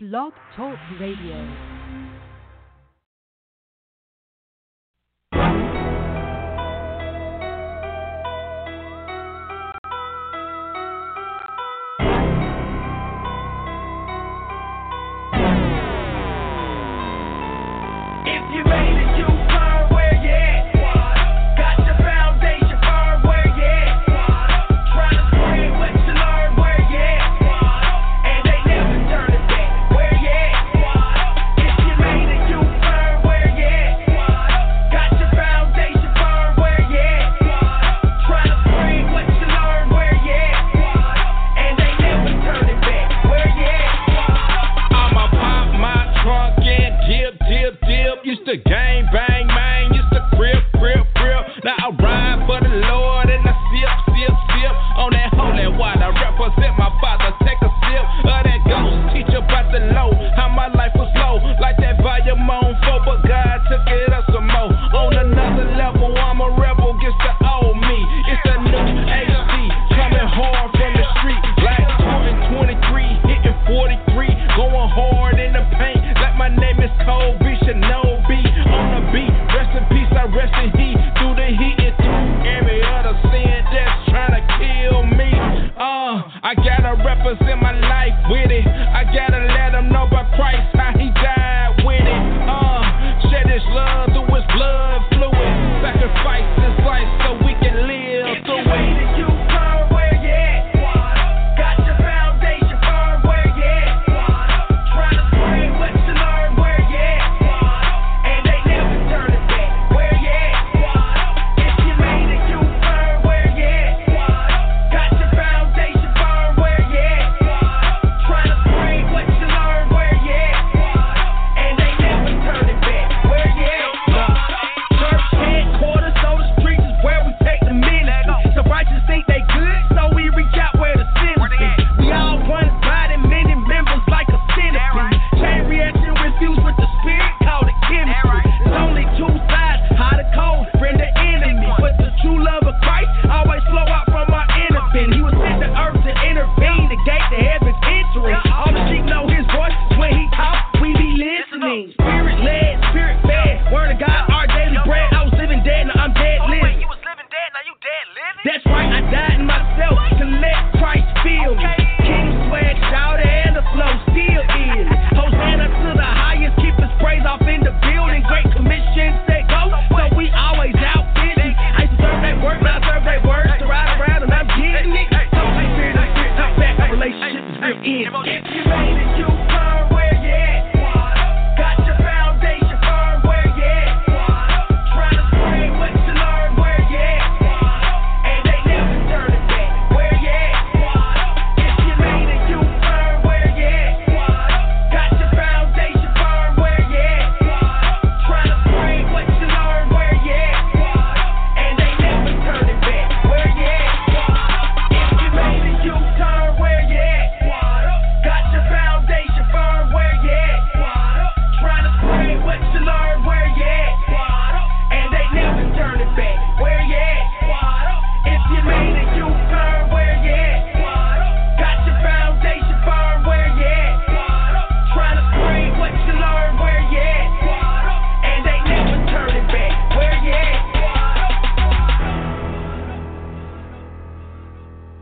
Blog Talk Radio.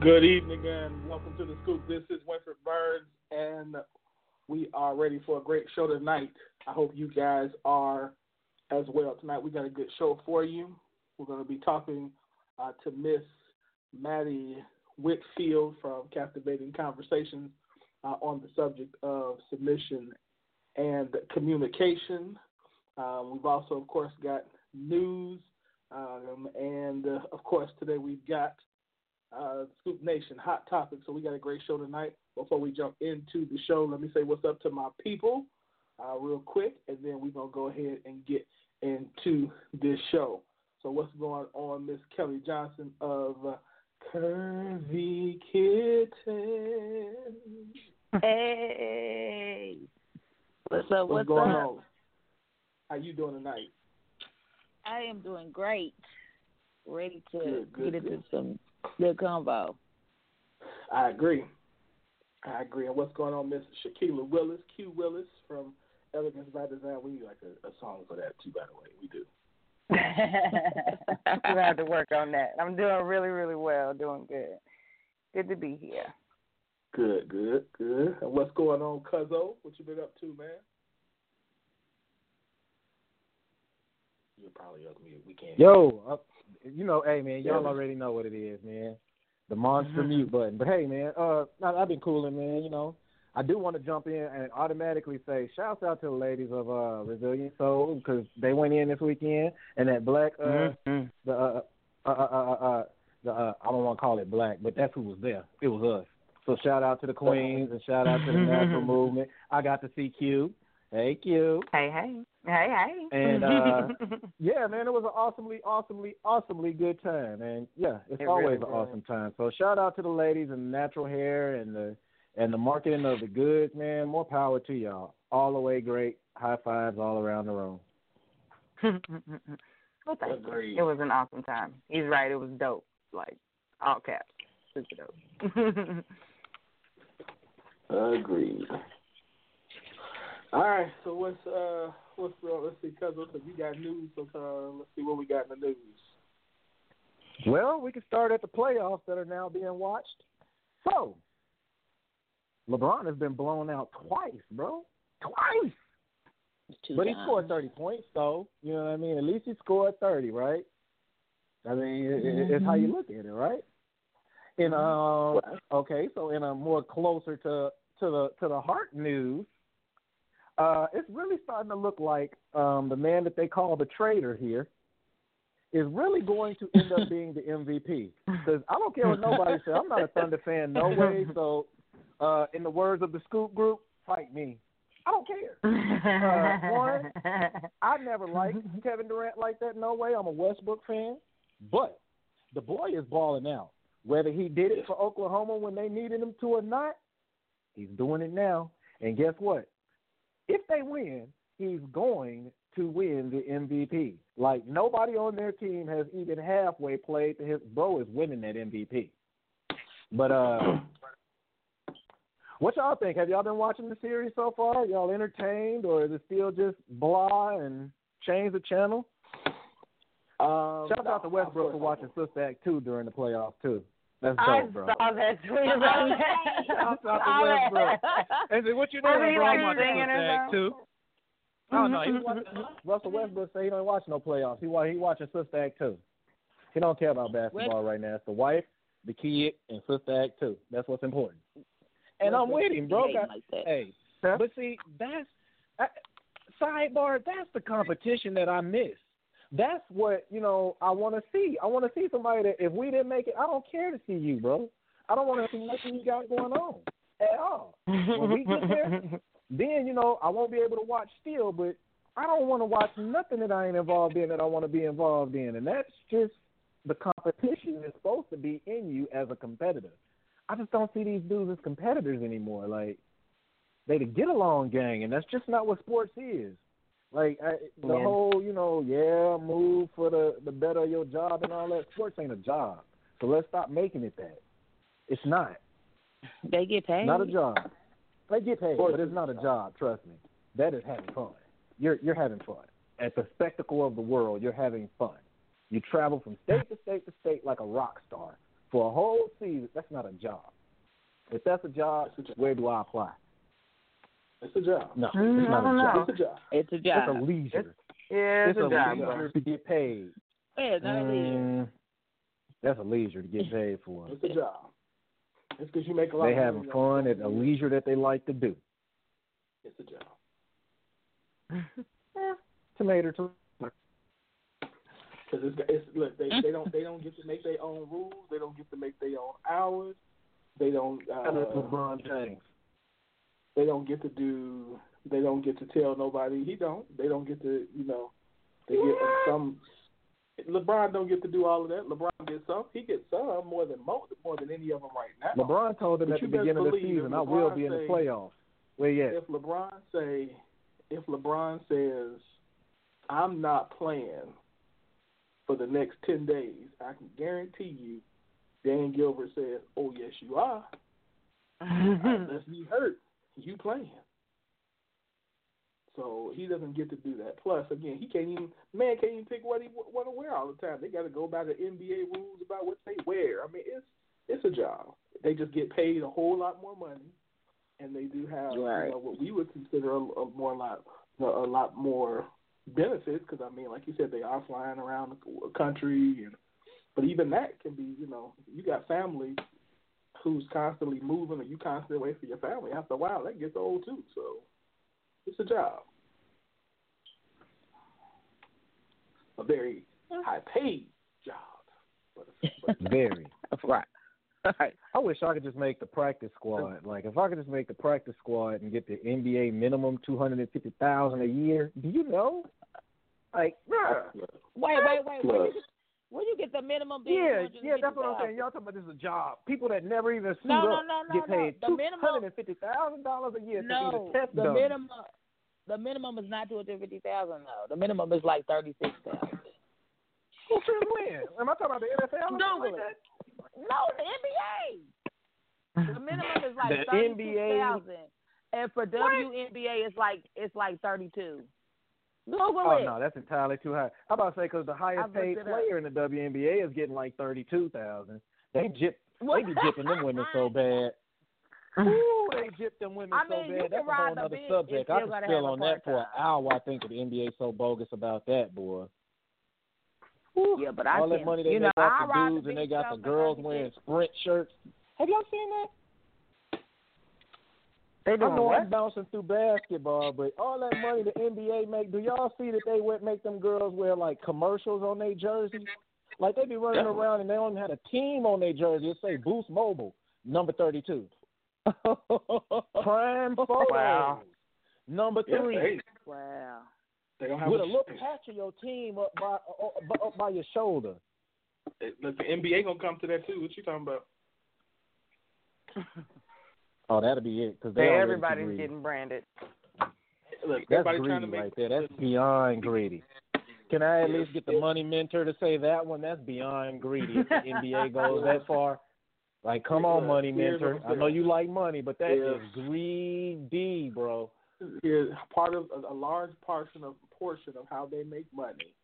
Good evening and welcome to the scoop. This is Winfred Burns, and we are ready for a great show tonight. I hope you guys are as well. Tonight we got a good show for you. We're going to be talking uh, to Miss Mattie Whitfield from Kaptivating Konversations uh, on the subject of submission and communication. Um, we've also, of course, got news, um, and uh, of course, today we've got uh, Scoop Nation hot topic. So we got a great show tonight. Before we jump into the show, let me say what's up to my people uh, real quick, and then we're gonna go ahead and get into this show. So what's going on, Miss Kelly Johnson of uh, Curvy Kitten? Hey, what's up? What's, going up? on? How you doing tonight? I am doing great. Ready to good, good, get into good. some Good combo. I agree. I agree. And what's going on, Miss Shaquila Willis, Q Willis from Elegance by Design? We like a, a song for that too, by the way. We do. we have to work on that. I'm doing really, really well. Doing good. Good to be here. Good, good, good. And what's going on, Cuzzo? What you been up to, man? You're probably up me. We can't. Yo, you know, hey man, y'all Yeah. already know what it is, man. The monster mute button. But hey, man, uh, I've been cooling, man. You know, I do want to jump in and automatically say, shouts out to the ladies of uh Resilient Soul because they went in this weekend and that black uh Mhm. the uh uh uh uh, uh the uh, I don't want to call it black, but that's who was there. It was us. So shout out to the queens and shout out to the natural movement. I got to see Q. Hey you. Hey, hey, hey, hey. And, uh, Yeah, man, it was an awesomely, awesomely, awesomely good time, and yeah, it's It always really an was. awesome time. So shout out to the ladies and natural hair and the and the marketing of the goods, man. More power to y'all. All the way great. High fives all around the room. well, thank Agreed. you. It was an awesome time. He's right. It was dope. Like all caps. Super dope. Agreed. All right. So what's uh what's uh, let's see, Cuzzo, because you got news. So uh, let's see what we got in the news. Well, we can start at the playoffs that are now being watched. So, LeBron has been blown out twice, bro. Twice. Two But he scored 30 points, though. you know what I mean? At least he scored 30, right? I mean, it, it- it's how you look at it, right? In um, okay, so in a more closer to to the to the heart news, uh, it's really starting to look like um, the man that they call the traitor here is really going to end up being the MVP. Because I don't care what nobody says. I'm not a Thunder fan, no way. So, uh, in the words of the Scoop Group, fight me. I don't care. Uh, one, I never liked Kevin Durant like that. No way. I'm a Westbrook fan, but the boy is balling out. Whether he did it for Oklahoma when they needed him to or not, he's doing it now. And guess what? If they win, he's going to win the MVP. Like nobody on their team has even halfway played to his bro is winning that MVP. But uh what y'all think? Have y'all been watching the series so far? Y'all entertained or is it still just blah and change the channel? Um, Shout out to Westbrook for watching Sister Act 2 during the playoffs too. That's I dope, bro. saw that tweet about that. Shout out to Saw that. Westbrook. And said, what you Was doing, he, bro? I'm watching singing Sister or Act 2. Oh no, he watching, Russell Westbrook say he don't watch no playoffs. He watch he watching Sister Act 2. He don't care about basketball right now. It's the wife, the kid, and Sister Act 2. That's what's important. And I'm with him, bro. Hating like. Hey, Huh? but see, that's I, sidebar. That's the competition that I miss. That's what you know. I want to see. I want to see somebody that if we didn't make it, I don't care to see you, bro. I don't want to see nothing you got going on at all. When we get there, then you know I won't be able to watch still, but I don't want to watch nothing that I ain't involved in that I want to be involved in, and that's just the competition is supposed to be in you as a competitor. I just don't see these dudes as competitors anymore. Like they the get along gang, and that's just not what sports is. Like I, the Yeah. whole, you know, yeah, move for the the better of your job and all that. Sports ain't a job, so let's stop making it that. It's not. They get paid. Not a job. They get paid, but it's not a job. Trust me. That is having fun. You're you're having fun at the spectacle of the world. You're having fun. You travel from state to state to state like a rock star for a whole season. That's not a job. If that's a job, It's a job. where do I apply? It's a job. No, Mm, it's I not don't a know. job. It's a job. It's a job. It's a leisure. yeah, it's, It's a job, leisure bro. to get paid. yeah, it's not a leisure. Mm, that's a leisure to get paid for. It's a job. It's because you make a lot. They of having money. fun at a leisure that they like to do. It's a job. Tomato, tomato. Because it's, it's look, they they don't they don't get to make their own rules. They don't get to make their own hours. They don't uh, LeBron James. They don't get to do. They don't get to tell nobody. He don't. They don't get to you know. They get some. LeBron don't get to do all of that. LeBron gets some. He gets some more than most, more than any of them right now. LeBron told them But at the beginning of the season, I will LeBron be in the playoffs. Where you at? if LeBron say, if LeBron says, I'm not playing for the next ten days, I can guarantee you, Dan Gilbert says, Oh yes, you are. Unless you hurt, you playing. So he doesn't get to do that. Plus, again, he can't even man can't even pick what he want to wear all the time. They got to go by the NBA rules about what they wear. I mean, it's it's a job. They just get paid a whole lot more money, and they do have Right. you know, what we would consider a, a more lot a lot more benefits. Because I mean, like you said, they are flying around the country, and but even that can be you know you got family who's constantly moving, and you constantly away from your family. After a while, that gets old too. So it's a job, a very high paid job. But, but Very. Right. Right. I wish I could just make the practice squad. Like if I could just make the practice squad and get the NBA minimum two hundred and fifty thousand a year. Do you know? Like, bruh. Wait, wait, wait. Where you Plus. get, where you get the minimum? being Yeah, yeah, that's what I'm saying. Y'all talking about this is a job. People that never even suit No, no, up no, no, get paid The two minimum- hundred and fifty thousand dollars a year to No, be the test the dummy. minimum. The minimum is not two hundred fifty thousand though. The minimum is like thirty six thousand. Who says when? Am I talking about the NFL? Google like. No, the NBA. The minimum is like thirty two NBA thousand, and for WNBA it's like it's like thirty two. Google Oh it. no, that's entirely too high. How about I say because the highest paid it up. player in the WNBA is getting like thirty two thousand. They jip, they be jipping them women so bad. Ooh, they jip them women I so mean, you bad. can That's a ride whole other subject. I could can spill on that for an hour. I think the NBA so bogus about that, boy. Yeah, but I All that can. money they you make know, off I the ride dudes and they got the girls wearing sprint shirts. Have y'all seen that? They I doing know I'm bouncing through basketball, but all that money the NBA make, do y'all see that they would make them girls wear like commercials on their jerseys? Like they be running Definitely. around and they don't have a team on their jersey. It say Boost Mobile, number thirty-two. Prime photos, Wow. number yeah, three, hey, Wow. they don't have with a a, little patch of your team up by up, up by your shoulder. Look, the NBA gonna come to that too. What you talking about? Oh, that'll be it because they They, already too everybody's greedy. getting branded. Look, That's greedy to make right there. That's beyond greedy. Can I at least get the money mentor to say that one? That's beyond greedy. If the NBA goes that far, like, come on, money mentor. I'm know you like money, but that is Yeah. greedy, bro. Here, part of a, a large portion of portion of how they make money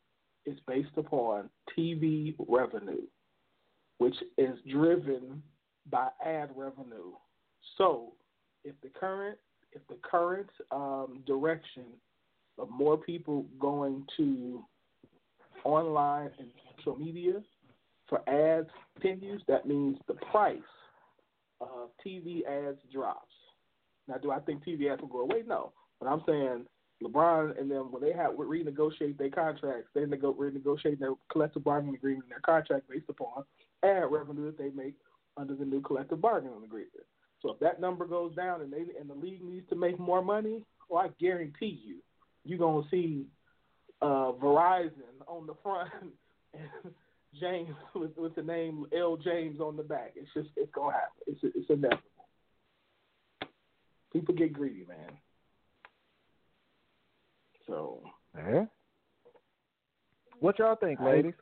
is based upon TV revenue, which is driven by ad revenue. So, if the current if the current um, direction of more people going to online and social media for ads continues, that means the price of TV ads drops. Now, do I think TV ads will go away? No. But I'm saying LeBron and them, when they have renegotiate their contracts, they nego- renegotiate their collective bargaining agreement, their contract based upon ad revenue that they make under the new collective bargaining agreement. So if that number goes down and they and the league needs to make more money, well, I guarantee you, you're gonna see uh, Verizon on the front and James with, with the name L James on the back. It's just it's gonna happen. It's it's inevitable. People get greedy, man. So Eh? What y'all think, ladies?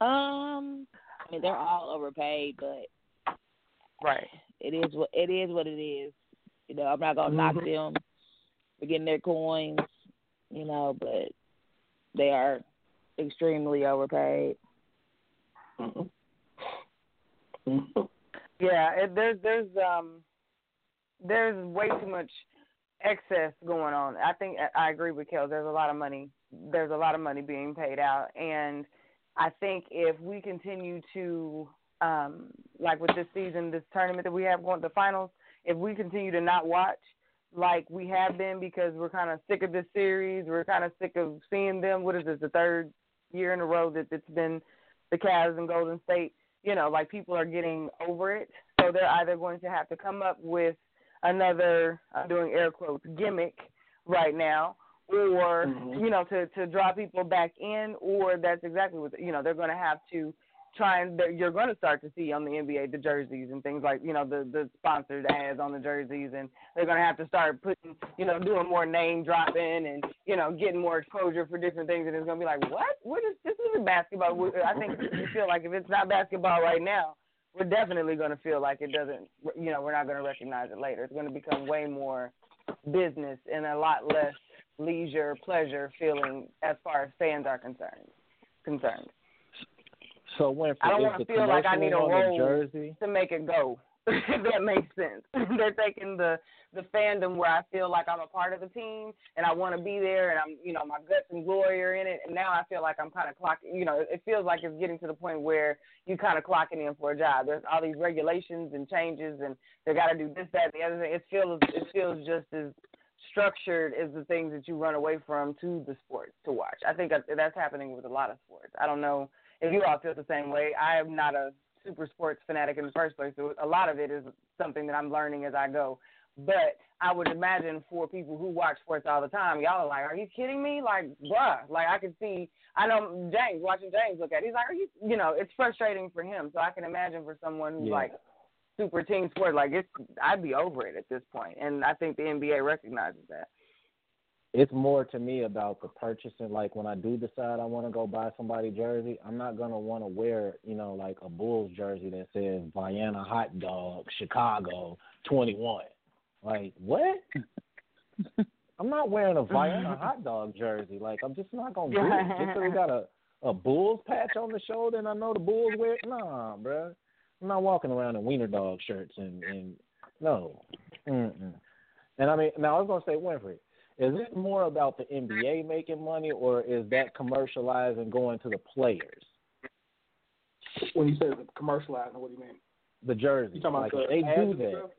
Um, I mean they're all overpaid, but Right. it is what it is. What it is. You know, I'm not gonna knock Mhm. them for getting their coins. You know, but they are extremely overpaid. mhm. Mhm. Yeah, it, there's there's um there's way too much excess going on. I think I agree with Kel. There's a lot of money. There's a lot of money being paid out, and I think if we continue to um like with this season, this tournament that we have going, the finals, if we continue to not watch like we have been because we're kind of sick of this series, we're kind of sick of seeing them. What is this? The third year in a row that it's been the Cavs and Golden State you know, like people are getting over it. So they're either going to have to come up with another, I'm doing air quotes, gimmick right now, or, Mhm. you know, to, to draw people back in, or that's exactly what, you know, they're going to have to try and, you're going to start to see on the NBA the jerseys and things like, you know, the, the sponsored ads on the jerseys, and they're going to have to start putting, you know, doing more name dropping and, you know, getting more exposure for different things, and it's going to be like, what? What is, this isn't basketball. I think you feel like if it's not basketball right now, we're definitely going to feel like it doesn't. You know, we're not going to recognize it later. It's going to become way more business and a lot less leisure, pleasure feeling as far as fans are concerned. Concerned. So when I don't want to feel like I need a role jersey? to make it go. if that makes sense. They're taking the the fandom where I feel like I'm a part of the team and I want to be there and I'm you know my guts and glory are in it and now I feel like I'm kind of clocking you know it feels like it's getting to the point where you kind of clocking in for a job. There's all these regulations and changes and they got to do this that and the other thing. It feels it feels just as structured is the things that you run away from to the sports to watch. I think that's happening with a lot of sports. I don't know if you all feel the same way. I am not a super sports fanatic in the first place, so a lot of it is something that I'm learning as I go. But I would imagine for people who watch sports all the time, y'all are like, "Are you kidding me?" Like, bruh, like I can see. I know James watching James look at. it, He's like, "Are you?" You know, it's frustrating for him. So I can imagine for someone who's Yeah. like super team sport, like it's, I'd be over it at this. And I think the NBA recognizes that. it's more to me about the purchasing. Like when I do decide I want to go buy somebody jersey, I'm not gonna want to wear, you know, like a Bulls jersey that says Vienna Hot Dog Chicago 21. Like what? I'm not wearing a Vienna Hot Dog jersey. Like I'm just not gonna do it. Just because it got a a Bulls patch on the shoulder and I know the Bulls wear. it. Nah, bruh. I'm not walking around in Wiener Dog shirts and and no. Mm-mm. And I mean, now I was gonna say Winfred. Is it more about the NBA making money, or is that commercializing going to the players? When you say commercializing, what do you mean? The jersey, You talking like about if the they do that.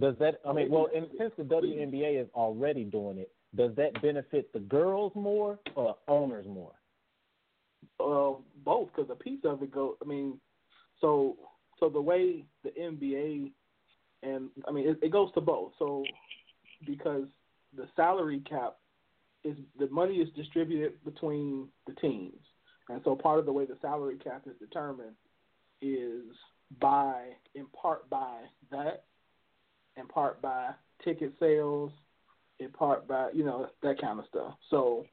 Does that? I mean, well, and since the WNBA is already doing it, does that benefit the girls more or owners more? Uh, both, because a piece of it go. I mean, so so the way the NBA and I mean it, it goes to both. So because the salary cap is the money is distributed between the teams, and so part of the way the salary cap is determined is by in part by that, in part by ticket sales, in part by you know that kind of stuff. So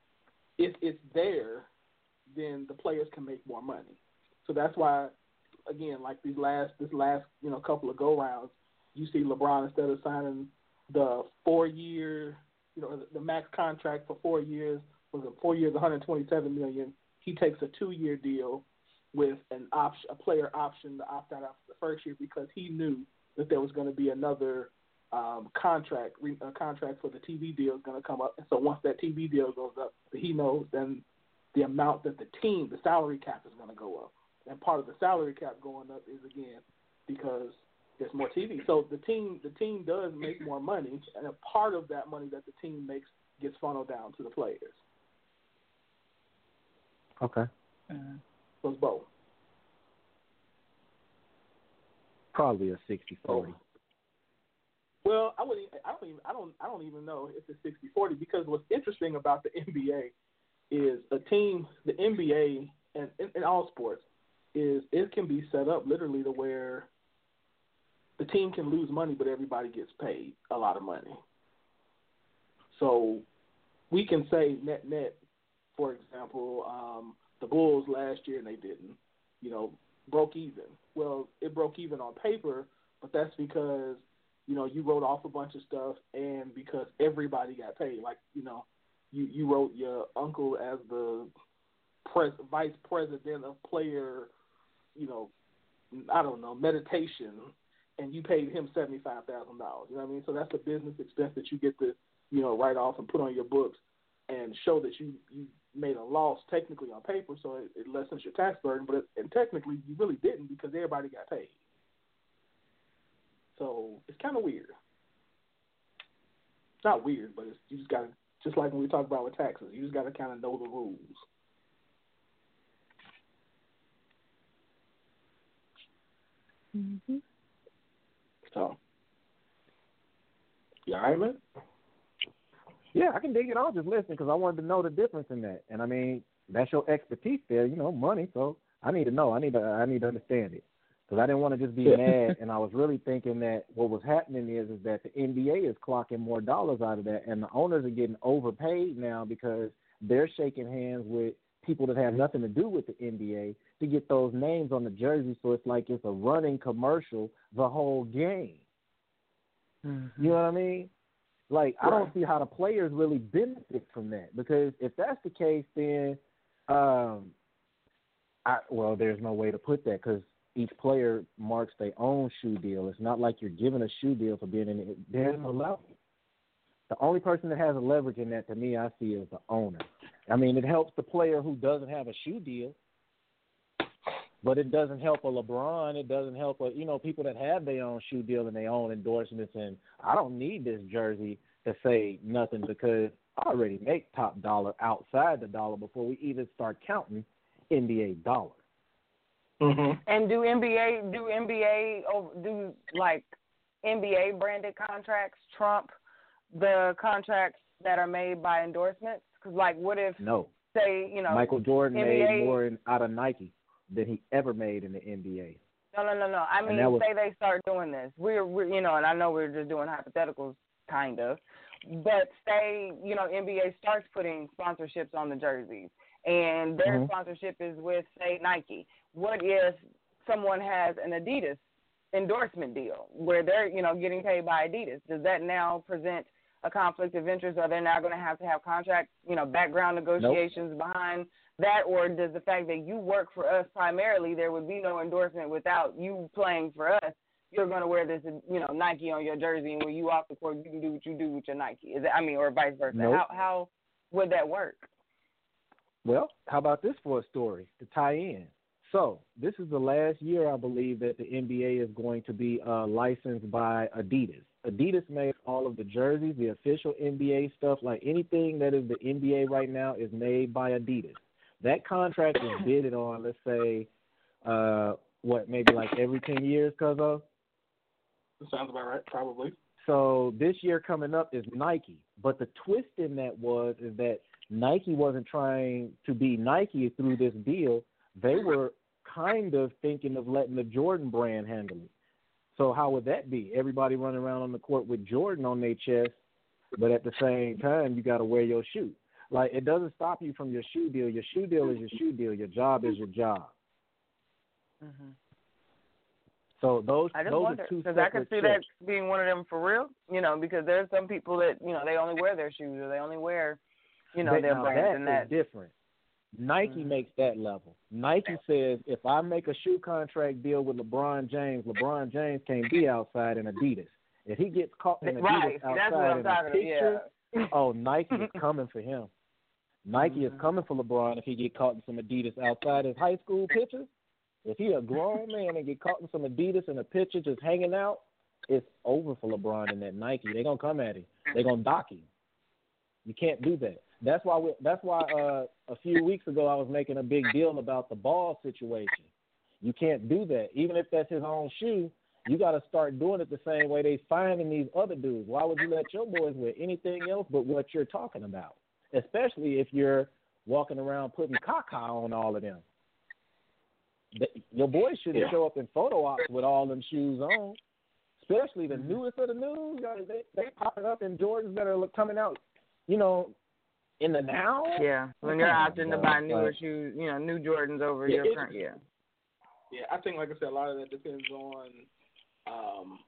if it's there, then the players can make more money. So that's why, again, like these last this last you know couple of go rounds, you see LeBron instead of signing the four year, you know, the, max contract for four years was a four years, 127 million. He takes a two year deal with an option, a player option to opt out after the first year because he knew that there was going to be another um, contract, a contract for the TV deal is going to come up. And so once that TV deal goes up, he knows then the amount that the team, the salary cap is going to go up. And part of the salary cap going up is again because there's more TV. So the team, the team does make more money, and a part of that money that the team makes gets funneled down to the players. Okay. Mm-hmm. So it's both. Probably a 60 Oh. 40. Well, I wouldn't. I don't even. I don't. I don't even know if it's 60-40 because what's interesting about the NBA is a team. The NBA and in, in all sports is it can be set up literally to where the team can lose money, but everybody gets paid a lot of money. So we can say net net, for example, um, the Bulls last year and they didn't, you know, broke even. Well, it broke even on paper, but that's because you know you wrote off a bunch of stuff and because everybody got paid. Like you know, you you wrote your uncle as the pres- vice president of player, you know, I don't know meditation, and you paid him seventy five thousand dollars. You know what I mean? So that's a business expense that you get to you know write off and put on your books and show that you you made a loss technically on paper, so it, it lessens your tax burden. But it, and technically you really didn't because everybody got paid. So it's kind of weird. It's not weird, but it's you just got to just like when we talk about with taxes, you just got to kind of know the rules. Mm-hmm. So, you all right, man? Yeah, I can dig it. I was just listening because I wanted to know the difference in that. And I mean, that's your expertise there, you know, money. So I need to know. I need to. I need to understand it because I didn't want to just be Yeah. mad. And I was really thinking that what was happening is is that the NBA is clocking more dollars out of that, and the owners are getting overpaid now because they're shaking hands with people that have nothing to do with the NBA to get those names on the jersey, so it's like it's a running commercial the whole game. Mm-hmm. You know what I mean? Like I don't see how the players really benefit from that because if that's the case, then um, I well, there's no way to put that because each player marks their own shoe deal. It's not like you're given a shoe deal for being in it. There's no level. The only person that has a leverage in that, to me, I see is the owner. I mean, it helps the player who doesn't have a shoe deal, but it doesn't help a LeBron. It doesn't help a you know people that have their own shoe deal and their own endorsements. And I don't need this jersey to say nothing because I already make top dollar outside the dollar before we even start counting NBA dollars. Mm-hmm. And do NBA do NBA oh, do like NBA branded contracts trump the contracts that are made by endorsements? Because like, what if No, say you know Michael Jordan NBA made more in, out of Nike than he ever made in the NBA. No, no, no, no. I mean, was- say they start doing this. We're, we're, you know, and I know we're just doing hypotheticals, kind of. But say, you know, NBA starts putting sponsorships on the jerseys, and their Mhm. sponsorship is with, say, Nike. What if someone has an Adidas endorsement deal where they're, you know, getting paid by Adidas? Does that now present a conflict of interest? Are they now going to have to have contract, you know, background negotiations behind that, or does the fact that you work for us primarily, there would be no endorsement without you playing for us? You're going to wear this, you know, Nike on your jersey, and when you off the court, you can do what you do with your Nike. Is that, I mean, or vice versa? Nope. How how would that work? Well, how about this for a story to tie in? So, this is the last year, I believe, that the NBA is going to be uh, licensed by Adidas. Adidas makes all of the jerseys, the official NBA stuff, like anything that is the NBA right now is made by Adidas. That contract is bidded on, let's say, uh, what, maybe like every 10 years, cuz of? That sounds about right, probably. So this year coming up is Nike. But the twist in that was is that Nike wasn't trying to be Nike through this deal. They were kind of thinking of letting the Jordan brand handle it. So how would that be? Everybody running around on the court with Jordan on their chest, but at the same time you got to wear your shoe. Like it doesn't stop you from your shoe deal. Your shoe deal is your shoe deal. Your job is your job. Mm-hmm. So those I just those wonder are two because I could see that being one of them for real. You know, because there's some people that you know they only wear their shoes or they only wear, you know, That- their now brands that and that. different. Nike Mhm. makes that level. Nike says if I make a shoe contract deal with LeBron James, LeBron James can't be outside in Adidas. If he gets caught in Adidas Right, outside that's what I'm in a picture, Yeah. oh Nike is coming for him. Nike is Mhm. coming for LeBron if he get caught in some Adidas outside his high school pictures. If he a grown man and get caught in some Adidas in a picture just hanging out, it's over for LeBron and that Nike. They're gonna come at him. They're gonna dock him. You can't do that. That's why. We, that's why. Uh, a few weeks ago, I was making a big deal about the ball situation. You can't do that, even if that's his own shoe. You got to start doing it the same way they finding these other dudes. Why would you let your boys wear anything else but what you're talking about? Especially if you're walking around putting caca on all of them. The- Your boys shouldn't Yeah. show up in photo ops with all them shoes on. Especially the newest of the news, they they popping up in Jordans that are coming out, you know, in the now. Yeah, when you're Come on, opting to buy newer shoes, you know, new Jordans over Yeah, your current. Yeah. Yeah, I think, like I said, a lot of that depends on. Um,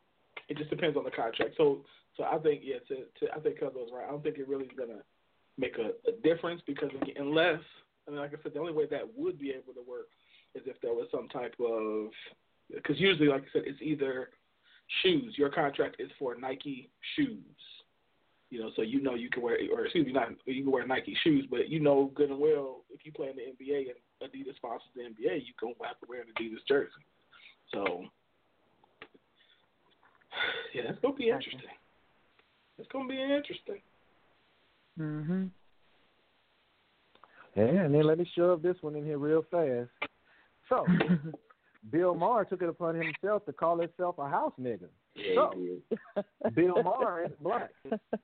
it just depends on the contract. So, so I think yeah, to, to I think Cuzzo's right. I don't think it really is gonna make a, a difference because again, unless, I mean, like I said, the only way that would be able to work is if there was some type of, because usually, like I said, it's either shoes. Your contract is for Nike shoes. You know, so you know you can wear, or excuse me, not you can wear Nike shoes, but you know good and well if you play in the NBA and Adidas sponsors the NBA, you gonna have to wear an Adidas jersey. So, yeah, that's gonna be interesting. It's gonna be interesting. Mhm. Yeah, and then let me shove this one in here real fast. So, Bill Maher took it upon himself to call himself a house nigga. So, Bill Maher is black.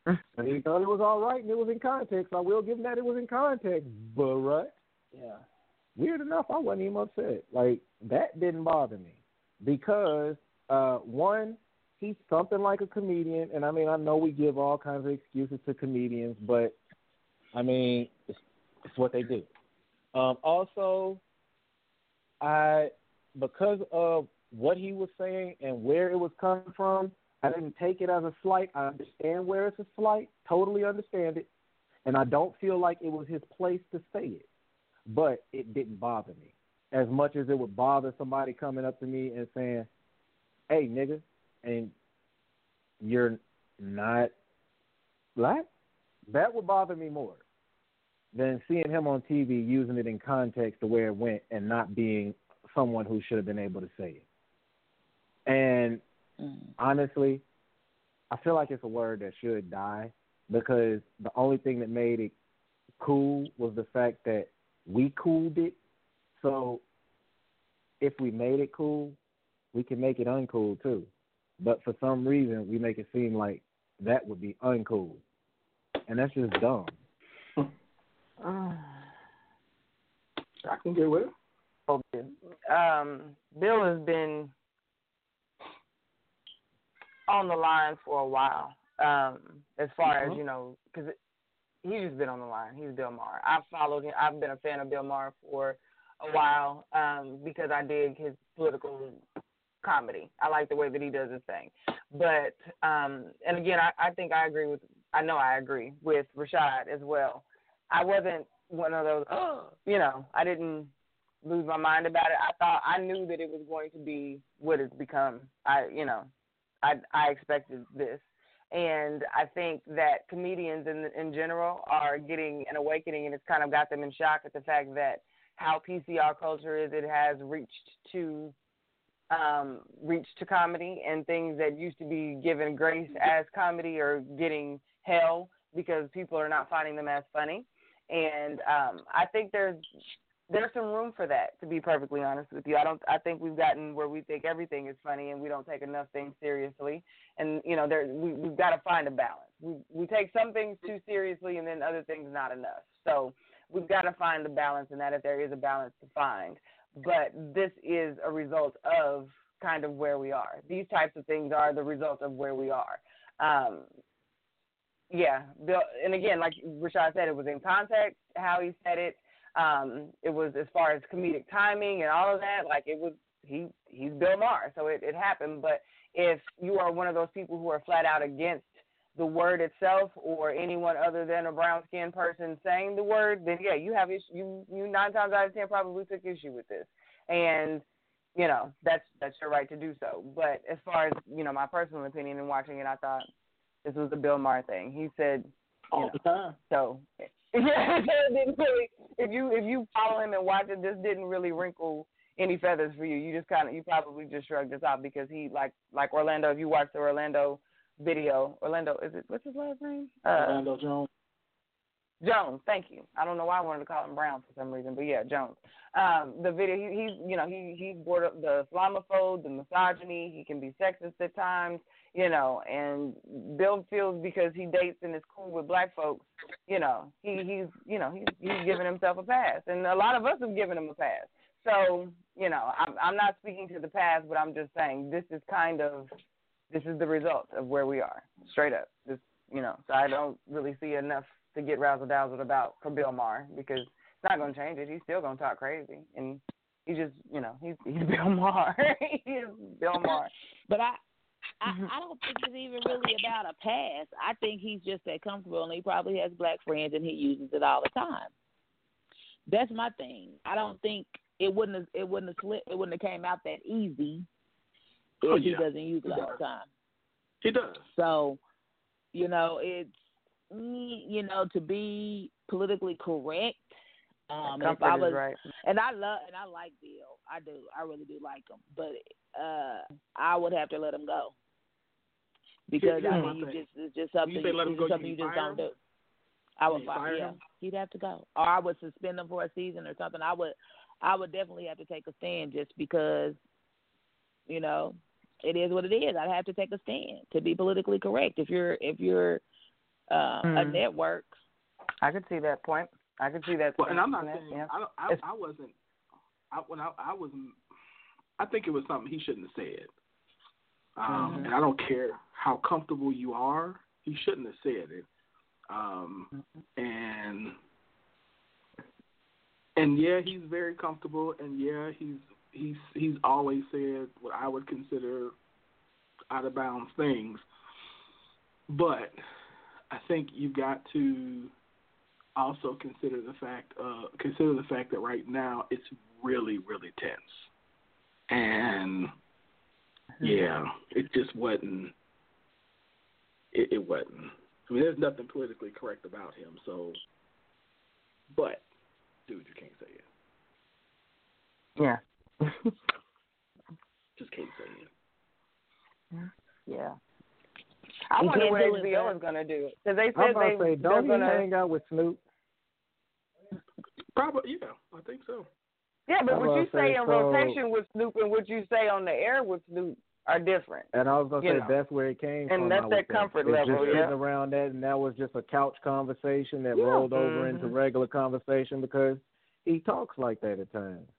And he thought it was all right and it was in context. I will give him that it was in context. But, right? Yeah. Weird enough, I wasn't even upset. Like, that didn't bother me. Because, uh, one, he's something like a comedian. And, I mean, I know we give all kinds of excuses to comedians, but, I mean, it's, it's what they do. Um, also, I because of what he was saying and where it was coming from, I didn't take it as a slight. I understand where it's a slight, totally understand it, and I don't feel like it was his place to say it. But it didn't bother me as much as it would bother somebody coming up to me and saying, "Hey, nigga," and you're not black. That would bother me more than seeing him on TV using it in context to where it went and not being someone who should have been able to say it. And honestly, I feel like it's a word that should die because the only thing that made it cool was the fact that we cooled it. So if we made it cool, we can make it uncool too. But for some reason, we make it seem like that would be uncool. And that's just dumb. I can get with it. Okay. Um, Bill has been on the line for a while. Um, as far as you know, because he's just been on the line. He's Bill Maher. I've followed him. I've been a fan of Bill Maher for a while um, because I dig his political comedy. I like the way that he does his thing. But um, and again, I, I think I agree with. I know I agree with Rashaad as well. I wasn't one of those. Oh, you know, I didn't lose my mind about it. I thought I knew that it was going to be what it's become. I, you know, I I expected this, and I think that comedians in in general are getting an awakening, and it's kind of got them in shock at the fact that how PCR culture is. It has reached to um, reached to comedy and things that used to be given grace as comedy are getting hell because people are not finding them as funny. And um, I think there's there's some room for that. To be perfectly honest with you, I don't. I think we've gotten where we think everything is funny and we don't take enough things seriously. And you know, there we we've got to find a balance. We we take some things too seriously and then other things not enough. So we've got to find the balance in that if there is a balance to find. But this is a result of kind of where we are. These types of things are the result of where we are. Um, yeah, Bill, and again, like Rashaad said, it was in context how he said it. Um, it was as far as comedic timing and all of that. Like it was, he he's Bill Maher, so it, it happened. But if you are one of those people who are flat out against the word itself or anyone other than a brown skinned person saying the word, then yeah, you have issue. You you nine times out of ten probably took issue with this, and you know that's that's your right to do so. But as far as you know, my personal opinion in watching it, I thought this was a Bill Maher thing. He said all know, the time. So yeah, it didn't really. If you if you follow him and watch it, this didn't really wrinkle any feathers for you. You just kind of you probably just shrugged this off because he like like Orlando. If you watch the Orlando video, Orlando is it what's his last name? Uh, Orlando Jones. Jones, thank you. I don't know why I wanted to call him Brown for some reason, but yeah, Jones. Um, the video, he, he's you know he he's brought up the Islamophobe, the misogyny. He can be sexist at times, you know. And Bill feels because he dates and is cool with black folks, you know, he he's you know he's he's giving himself a pass, and a lot of us have given him a pass. So you know, I'm I'm not speaking to the past, but I'm just saying this is kind of this is the result of where we are, straight up. This you know, so I don't really see enough to get razzle dazzled about for Bill Maher because it's not going to change it. He's still going to talk crazy, and he just, you know, he's he's Bill Maher. he's Bill Maher. But I, I, I don't think it's even really about a pass. I think he's just that comfortable, and he probably has black friends, and he uses it all the time. That's my thing. I don't think it wouldn't have, it wouldn't have slipped, it wouldn't have came out that easy if Oh, he doesn't use it all the time. He does. So, you know, it's you know, to be politically correct. Um, if I was, right. and I love and I like Bill. I do. I really do like him. But uh I would have to let him go because I mean, you thing. just it's just something. You say let him go, just you something you just don't do. I would You fire, fire yeah. him? He'd have to go, or I would suspend him for a season or something. I would, I would definitely have to take a stand just because, you know, it is what it is. I'd have to take a stand to be politically correct. If you're if you're uh, a Mhm. network, I could see that point. I could see that. Well, and I'm not saying Yeah. I, don't- I I wasn't. I when I I was I think it was something he shouldn't have said. Um, Mhm. And I don't care how comfortable you are, he shouldn't have said it. Um, and and yeah, he's very comfortable, and yeah, he's he's he's always said what I would consider out of bounds things. But I think you've got to also consider the fact uh, consider the fact that right now it's really really tense, and yeah, it just wasn't. It, it wasn't. I mean, there's nothing politically correct about him. So, but dude, you can't say it. Yeah. Just can't say it. Yeah. I wonder what HBO is going to do because they said they to say, they're don't he going to. hang out with Snoop? Probably, yeah, I think so. Yeah, but I'm what you say, say in so- rotation with Snoop and what you say on the air with Snoop are different. And I was gonna say know. that's where it came And from. And that's that think. comfort It's level, just yeah. sitting around that, and that was just a couch conversation that Yeah. rolled over into Mhm. regular conversation because he talks like that at times,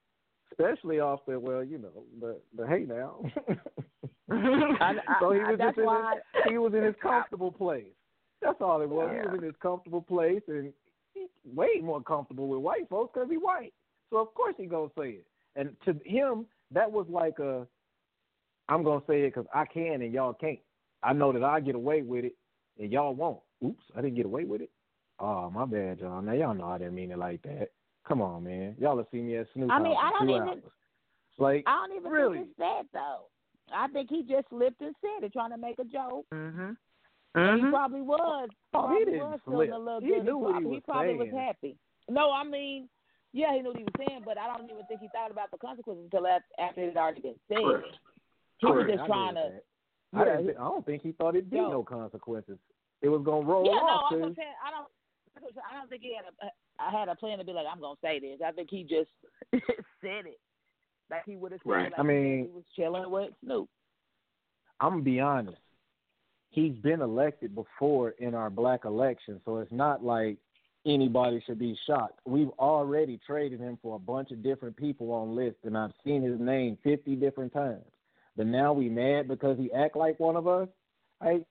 especially off the well, you know, but but hey now. I, I, so he was that's just in his, he was in his comfortable place. That's all it was. He was in his comfortable place, and he's way more comfortable with white folks because he's white. So of course he gonna say it. And to him, that was like a, I'm gonna say it because I can and y'all can't. I know that I get away with it and y'all won't. Oops, I didn't get away with it. Oh my bad, y'all. Now y'all know I didn't mean it like that. Come on, man. Y'all have seen me at Snoop. I mean, House I don't even- hours. It's like I don't even Really? think it's that though. I think he just slipped and said it, trying to make a joke. Mm-hmm. And he Mhm. probably was. Oh, he didn't was feeling slip. a little He good. knew what he probably, was probably was happy. No, I mean, yeah, he knew what he was saying, but I don't even think he thought about the consequences until after, after it had already been said. Correct. He was just I trying to. I, Yeah, I don't think he thought it'd be no consequences. It was gonna roll yeah, no, off. I'm 'cause- saying I don't. I don't think he had a. I had a plan to be like, I'm gonna say this. I think he just said it, like he would have said. Right. Like I mean- he was chilling with Snoop. I'm gonna be honest. He's been elected before in our black election, so it's not like anybody should be shocked. We've already traded him for a bunch of different people on lists, and I've seen his name fifty different times. But now we mad because he act like one of us. Hey,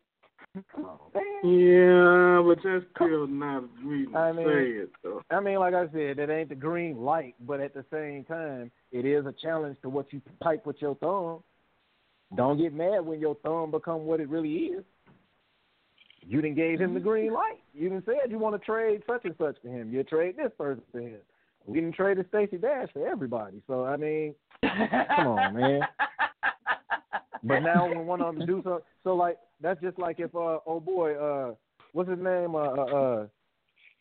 come on, man. Yeah, but that's still not a reason I mean- it, though. I mean, like I said, that ain't the green light, but at the same time, it is a challenge to what you pipe with your thumb. Don't get mad when your thumb become what it really is. You didn't gave him the mm-hmm. green light. You didn't said you want to trade such and such for him. You trade this person for him. We didn't trade Stacey Dash for everybody. So I mean, come on, man. But now when one of them do so, so like that's just like if uh oh boy uh what's his name uh uh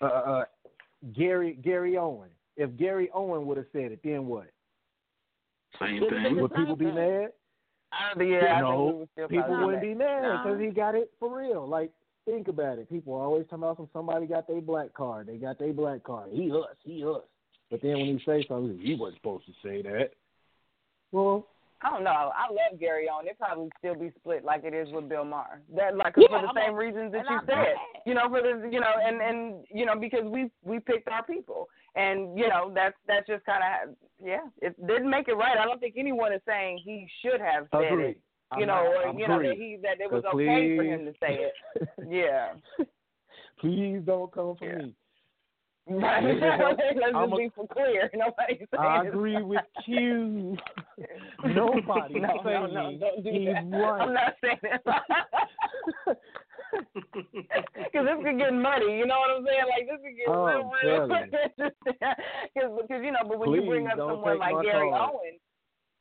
uh, uh, uh Gary Gary Owen. If Gary Owen would have said it, then what? Same thing. Would people be same mad? Uh, yeah, I no, we people wouldn't be mad No. because he got it for real. Like think about it. People always talking about some somebody got their black card. They got their black card. He us. He us. But then when you say something, he wasn't supposed to say that. Well, I don't know. I love Gary Owen. It probably still be split like it is with Bill Maher. That like Yeah, for the I'm same a- reasons that you I'm said. mad. You know, for the you know, and and you know because we we picked our people, and you know that's that's just kind of yeah. It didn't make it right. I don't think anyone is saying he should have said agree. it. You know, or you know that he that it was But okay for him to say it. Yeah. Please don't come for Yeah. me. Let's I'm just a- be for clear. Nobody's saying I agree with you. Nobody no, no, saying no, don't do he's that. right. I'm not saying that. Because this could get muddy, you know what I'm saying? Like this could get Oh, real, Because because you know, but when you bring up someone like Gary card. Owen,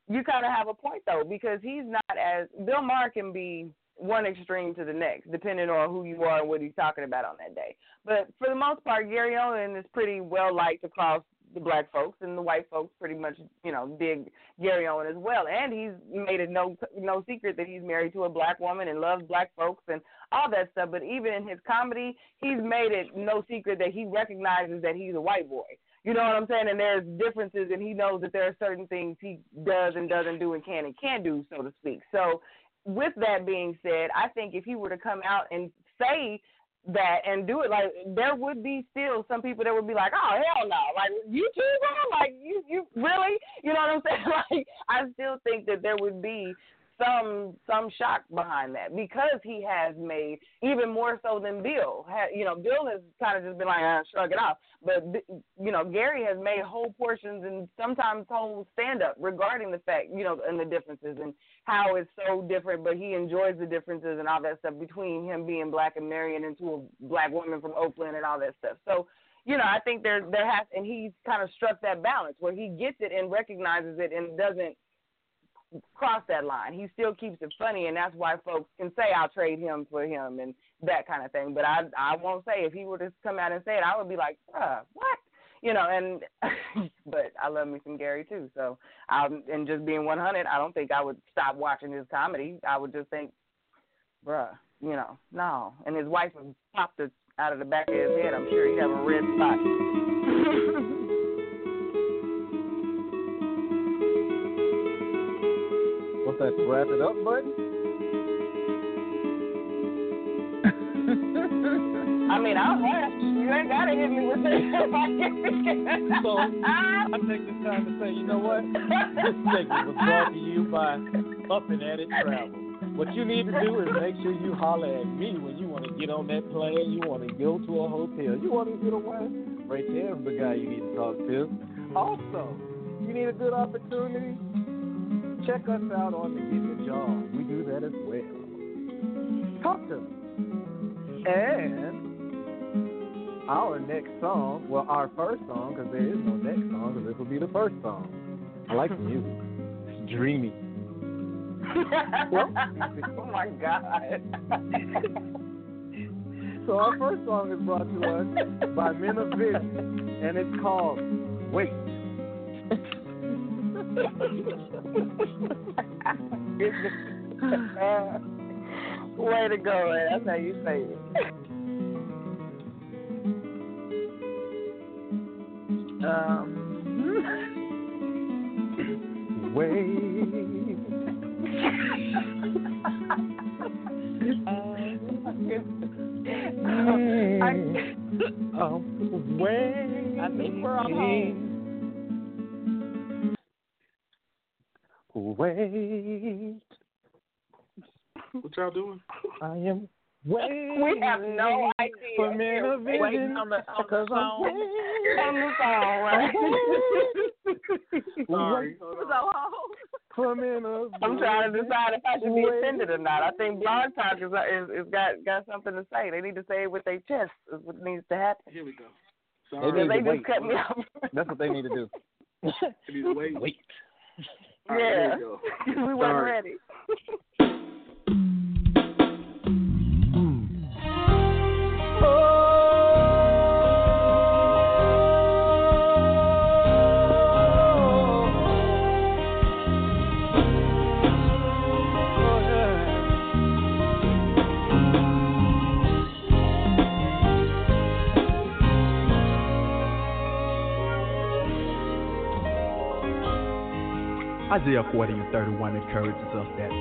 you kind of have a point though, because he's not as Bill Maher can be one extreme to the next, depending on who you are and what he's talking about on that day. But for the most part, Gary Owen is pretty well liked across the black folks, and the white folks pretty much, you know, dig Gary Owen as well. And he's made it no no secret that he's married to a black woman and loves black folks and all that stuff. But even in his comedy, he's made it no secret that he recognizes that he's a white boy. You know what I'm saying? And there's differences, and he knows that there are certain things he does and doesn't do and can and can't do, so to speak. So, with that being said, I think if he were to come out and say that and do it, like there would be still some people that would be like, "Oh hell no!" Like you too, bro? Like you, you really? You know what I'm saying? Like I still think that there would be some some shock behind that because he has made even more so than Bill. You know, Bill has kind of just been like, ah, shrug it off. But you know, Gary has made whole portions and sometimes whole stand up regarding the fact, you know, and the differences and how it's so different. But he enjoys the differences and all that stuff between him being black and marrying into a black woman from Oakland and all that stuff. So you know, I think there there has, and he's kind of struck that balance where he gets it and recognizes it and doesn't cross that line. He still keeps it funny, and that's why folks can say I'll trade him for him and that kind of thing. But I I won't say if he were to come out and say it, I would be like, Bruh, what? You know, and but I love me some Gary too. So um, and just being 100, I don't think I would stop watching his comedy. I would just think, bruh, you know, no. And his wife would pop the out of the back of his head, I'm sure he'd have a red spot. What's that wrap it up button? I mean, I'll laugh. You ain't gotta hit me with so I take this time to say, you know what? This segment was brought to you by Up and At It Travel. What you need to do is make sure you holler at me when you want to get on that plane, you want to go to a hotel, you want to get away. Right there's the guy you need to talk to. Also, you need a good opportunity. Check us out on the Get Your Job. We do that as well. Talk to us. And our next song, well, our first song, because there is no next song, because this will be the first song. I like the music. It's dreamy. oh my God. so our first song is brought to us by Men of Vision, and it's called Wait. Way to go, man. That's how you say it. Um, Wait. I, oh, wait. I think we're on home. Wait. What y'all doing? I am waiting. We have no idea. For men of vision. Waiting on the, on the Because I'm song. On the song, right? Sorry. So, Hold on. For men of I'm trying to decide if I should be offended or not. I think Blog Talk is, is, is got got something to say. They need to say it with their chest. Is what needs to happen. Here we go. They Sorry. need they to just wait. cut me off. That's what they need to do. You need to wait. Wait. All right, yeah, there we weren't ready. Isaiah 40 and 31 encourages us that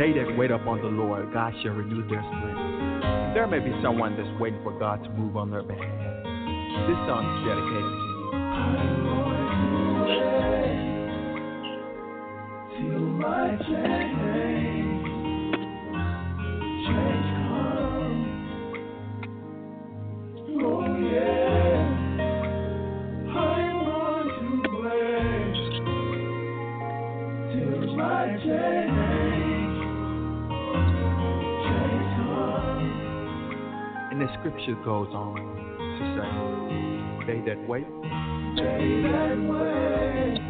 they that wait upon the Lord, God shall renew their strength. There may be someone that's waiting for God to move on their behalf. This song is dedicated to you. And the scripture goes on to say, They that wait, God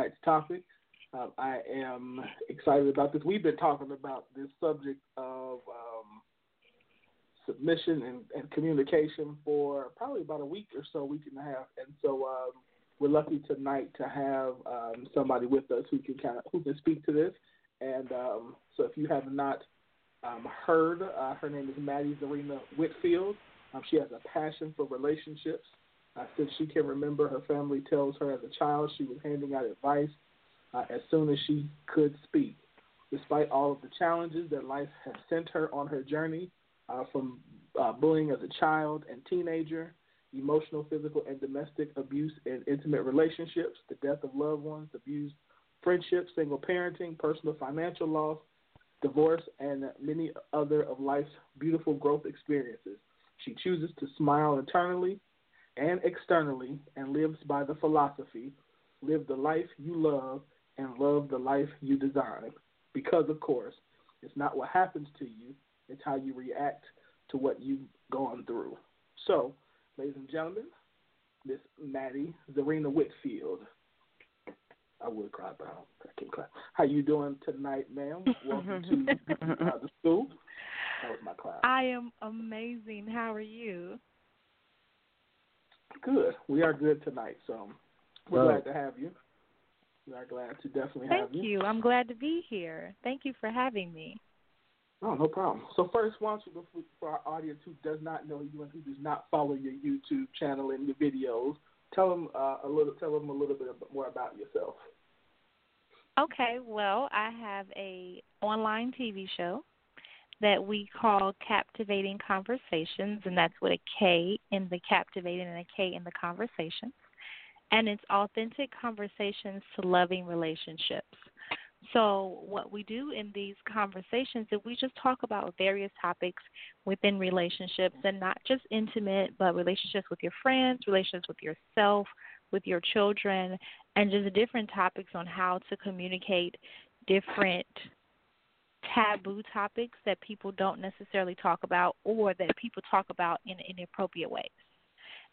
tonight's topic. Uh, I am excited about this. We've been talking about this subject of um, submission and, and communication for probably about a week or so, week and a half, and so um, we're lucky tonight to have um, somebody with us who can kind of who can speak to this. And um, so, if you have not um, heard, uh, her name is Mattie Zarena Whitfield. She has a passion for relationships. Uh, since she can remember, her family tells her as a child she was handing out advice uh, as soon as she could speak. Despite all of the challenges that life has sent her on her journey, uh, from uh, bullying as a child and teenager, emotional, physical, and domestic abuse in intimate relationships, the death of loved ones, abused friendships, single parenting, personal financial loss, divorce, and many other of life's beautiful growth experiences. She chooses to smile internally and externally and lives by the philosophy live the life you love and love the life you design. Because, of course, it's not what happens to you, it's how you react to what you've gone through. So, ladies and gentlemen, Miss Mattie Zarena Whitfield. I would cry, but I, don't, I can't cry. How you doing tonight, ma'am? Welcome to uh, the school. That was my class. I am amazing. How are you? Good. We are good tonight, so we're glad to have you. We are glad to definitely Thank have you. Thank you. I'm glad to be here. Thank you for having me. Oh, no problem. So first, why don't you, for our audience who does not know you and who does not follow your YouTube channel and your videos, tell them uh, a little, tell them a little bit more about yourself. Okay, well, I have a online TV show that we call Kaptivating Konversations, and that's with a K in the captivating and a K in the conversations. And it's authentic conversations to loving relationships. So, what we do in these conversations is we just talk about various topics within relationships and not just intimate, but relationships with your friends, relationships with yourself, with your children, and just different topics on how to communicate different taboo topics that people don't necessarily talk about or that people talk about in inappropriate ways.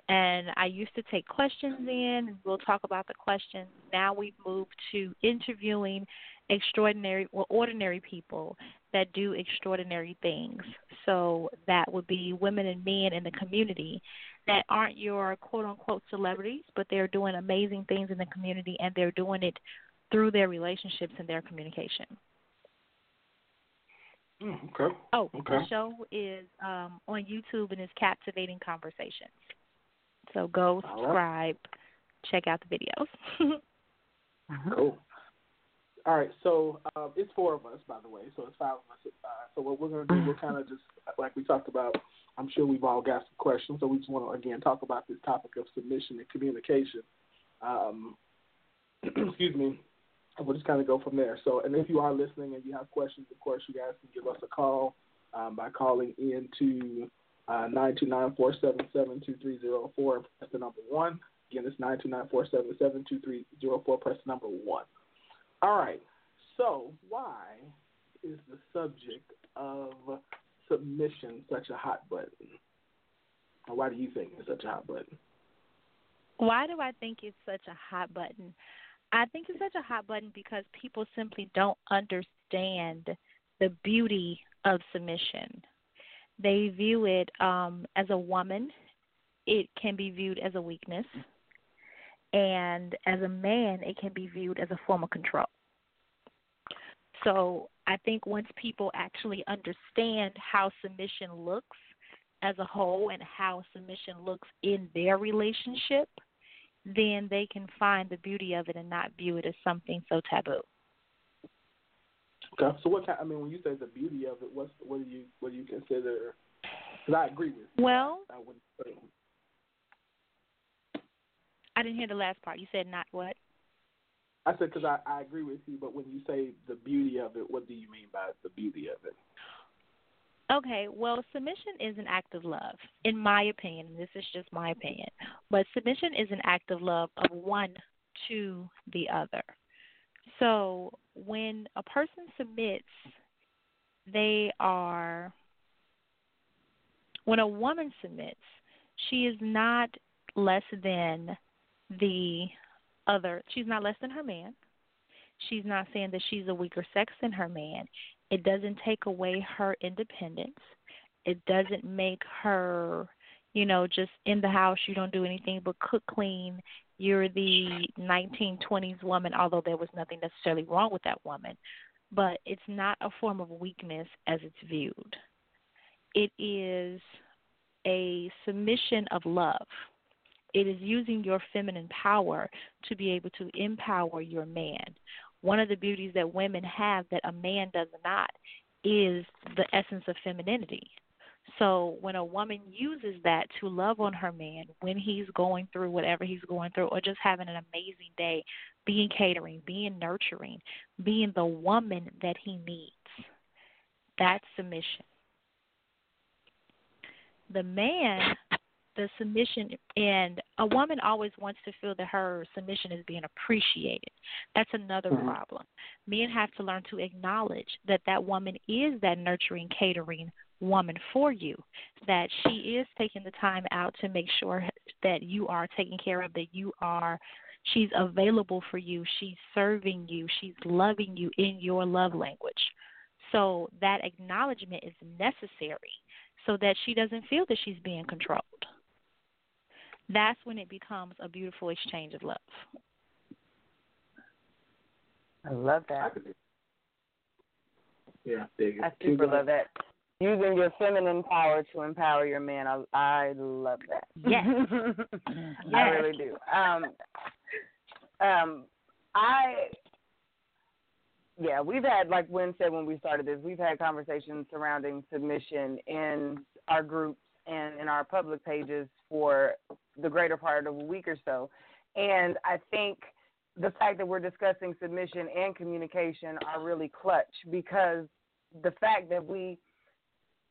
And I used to take questions in, and we'll talk about the questions. Now we've moved to interviewing extraordinary or ordinary people that do extraordinary things. So that would be women and men in the community that aren't your quote unquote celebrities, but they're doing amazing things in the community and they're doing it through their relationships and their communication. Mm, okay. Oh, okay. the show is um, on YouTube and it's Kaptivating Konversations. So go subscribe, check out the videos. Cool. All right, so um, it's four of us, by the way. So it's five of us. Uh, so what we're going to do, we're kind of just like we talked about. I'm sure we've all got some questions, so we just want to again talk about this topic of submission and communication. Um, excuse me. And we'll just kind of go from there. So, and if you are listening and you have questions, of course, you guys can give us a call um, by calling in to uh, nine two nine four seven seven two three zero four. Press the number one. Again, it's nine two nine four seven seven two three zero four. Press the number one. All right. So, why is the subject of submission such a hot button? Or why do you think it's such a hot button? Why do I think it's such a hot button? I think it's such a hot button because people simply don't understand the beauty of submission. They view it um, as a woman, it can be viewed as a weakness and as a man, it can be viewed as a form of control. So I think once people actually understand how submission looks as a whole and how submission looks in their relationship, then they can find the beauty of it and not view it as something so taboo. Okay, so what kind? I mean, when you say the beauty of it, what's what do you what do you consider? Because I agree with you. Well, I wouldn't say I didn't hear the last part. You said not what? I said because I, I agree with you, but when you say the beauty of it, what do you mean by the beauty of it? Okay, well, submission is an act of love, in my opinion. This is just my opinion. But submission is an act of love of one to the other. So when a person submits, they are, when a woman submits, she is not less than the other she's not less than her man. She's not saying that she's a weaker sex than her man. It doesn't take away her independence. It doesn't make her, you know, just in the house you don't do anything but cook clean. You're the 1920s woman, although there was nothing necessarily wrong with that woman. But it's not a form of weakness as it's viewed. It is a submission of love it is using your feminine power to be able to empower your man. One of the beauties that women have that a man does not is the essence of femininity. So when a woman uses that to love on her man when he's going through whatever he's going through or just having an amazing day, being catering, being nurturing, being the woman that he needs, that's submission. The man the submission and a woman always wants to feel that her submission is being appreciated. That's another mm-hmm. problem. Men have to learn to acknowledge that that woman is that nurturing catering woman for you that she is taking the time out to make sure that you are taken care of that you are she's available for you she's serving you she's loving you in your love language. So that acknowledgement is necessary so that she doesn't feel that she's being controlled that's when it becomes a beautiful exchange of love. I love that. Yeah, dig it. I super going. love that. Using your feminine power to empower your man. I I love that. Yes. I really do. Um um I yeah, we've had like Wynn said when we started this, we've had conversations surrounding submission in our groups and in our public pages for the greater part of a week or so. And I think the fact that we're discussing submission and communication are really clutch because the fact that we